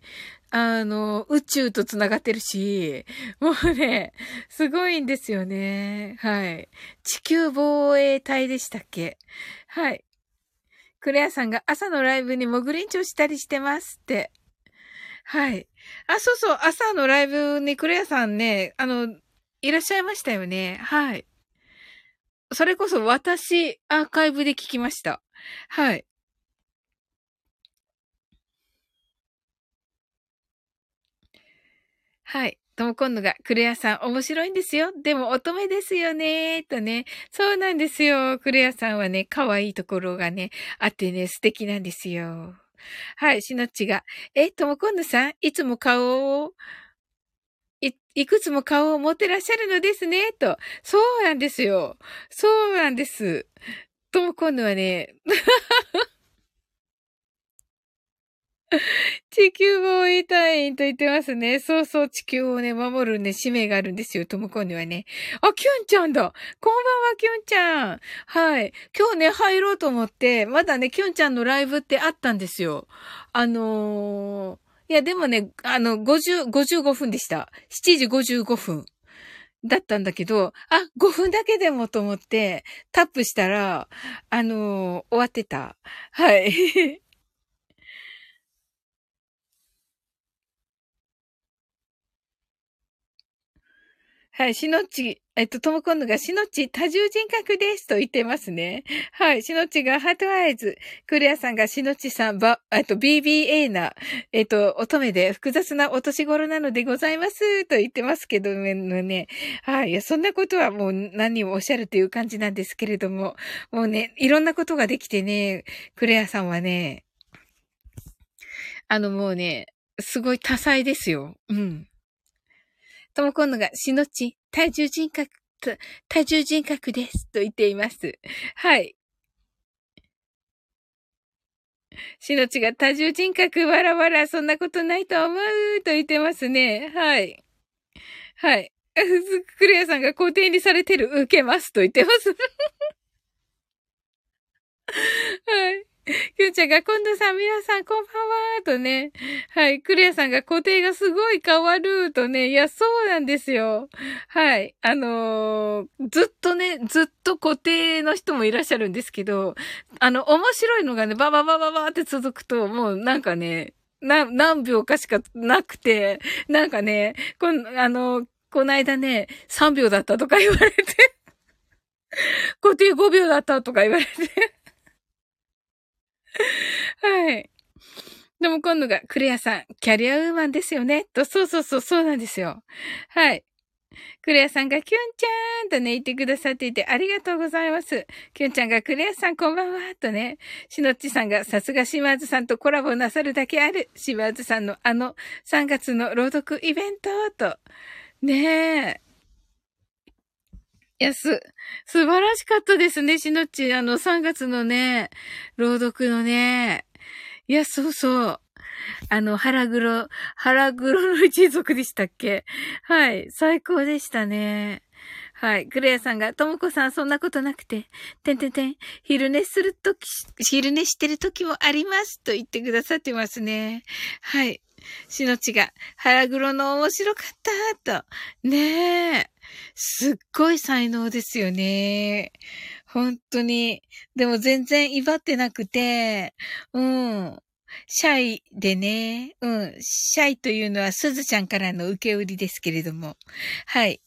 あの、宇宙と繋がってるし、もうね、すごいんですよね。はい。地球防衛隊でしたっけ？はい。クレアさんが朝のライブに潜りんちょしたりしてますって。はい。あ、そうそう、朝のライブにクレアさんね、あの、いらっしゃいましたよね。はい。それこそ私、アーカイブで聞きました。はい。はい。とも今度が、クレアさん面白いんですよ。でも乙女ですよね。とね。そうなんですよ。クレアさんはね、可愛いところがね、あってね、素敵なんですよ。はい。しのっちが、え、とも今度さん、いつも顔を、い、いくつも顔を持ってらっしゃるのですね、と。そうなんですよ。そうなんです。とも今度はね、地球防衛隊員と言ってますね。そうそう、地球をね、守るね、使命があるんですよ、ともこんにはね。あ、キュンちゃんだこんばんは、キュンちゃんはい。今日ね、入ろうと思って、まだね、キュンちゃんのライブってあったんですよ。あのーいや、でもね、あの、50、55分でした。7時55分。だったんだけど、あ、5分だけでもと思って、タップしたら、あのー、終わってた。はい。はい、しのっち、えっと、ともこんのが、しのち多重人格ですと言ってますね。はい、しのちがハートアイズ、クレアさんがしのちさん、ば、えっと、BBA な、えっと、乙女で複雑なお年頃なのでございますと言ってますけどね。はい、いや、そんなことはもう何をおっしゃるという感じなんですけれども、もうね、いろんなことができてね、クレアさんはね、あのもうね、すごい多彩ですよ。うん。とも今度が、しのち、体重人格、体重人格です。と言っています。はい。しのちが多重人格、わらわら、そんなことないと思う、と言ってますね。はい。はい。クレアさんが固定にされてる、受けますと言ってます。はい。きゅんちゃんが、今度さ、皆さん、こんばんはーとね。はい。クレアさんが固定がすごい変わるとね。いや、そうなんですよ。はい。あのー、ずっとね、ずっと固定の人もいらっしゃるんですけど、あの、面白いのがね、バババババって続くと、もうなんかね、な、何秒かしかなくて、なんかね、こん、あの、この間ね、3秒だったとか言われて、固定5秒だったとか言われて、はい。でも今度が、クレアさん、キャリアウーマンですよね。と、そうそうそう、そうなんですよ。はい。クレアさんが、キュンちゃんとね、言ってくださっていて、ありがとうございます。キュンちゃんが、クレアさんこんばんはとね、しのっちさんが、さすが島津さんとコラボなさるだけある。島津さんのあの、3月の朗読イベントと。ねえ。いや、す、素晴らしかったですね、しのっち。あの、3月のね、朗読のね。いや、そうそう。あの、腹黒、腹黒の一族でしたっけ？はい。最高でしたね。はい。クレアさんが、ともこさんそんなことなくて、てんてんてん、昼寝するとき、昼寝してるときもありますと言ってくださってますね。はい。しのちが、腹黒の面白かったと。ねえ。すっごい才能ですよね。本当に。でも全然威張ってなくて、うん。シャイでね、うん。シャイというのはすずちゃんからの受け売りですけれども。はい。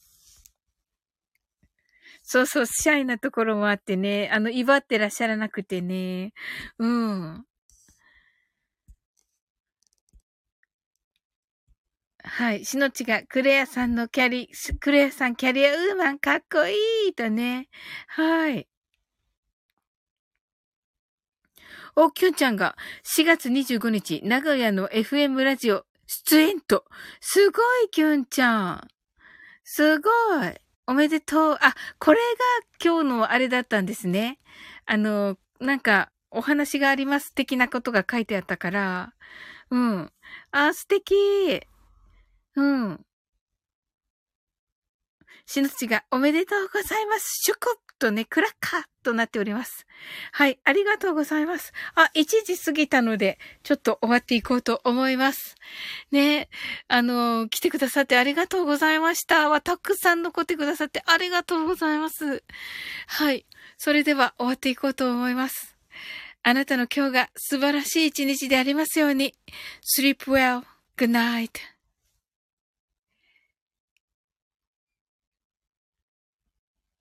そうそう、シャイなところもあってね、あの、威張ってらっしゃらなくてね。うん。はい。しのちが、クレアさんのキャリ、クレアさんキャリアウーマンかっこいいとね。はい。お、きゅんちゃんが4月25日、名古屋の FM ラジオ出演と。すごい、きゅんちゃん。すごい。おめでとう。あ、これが今日のあれだったんですね。あの、なんか、お話があります的なことが書いてあったから。うん。あ、素敵。うん。しのちがおめでとうございます。シュコッとね、クラッカーとなっております。はい、ありがとうございます。あ、1時過ぎたので、ちょっと終わっていこうと思います。ね、あの、来てくださってありがとうございました。わ、たくさん残ってくださってありがとうございます。はい、それでは終わっていこうと思います。あなたの今日が素晴らしい一日でありますように。sleep well. Good night.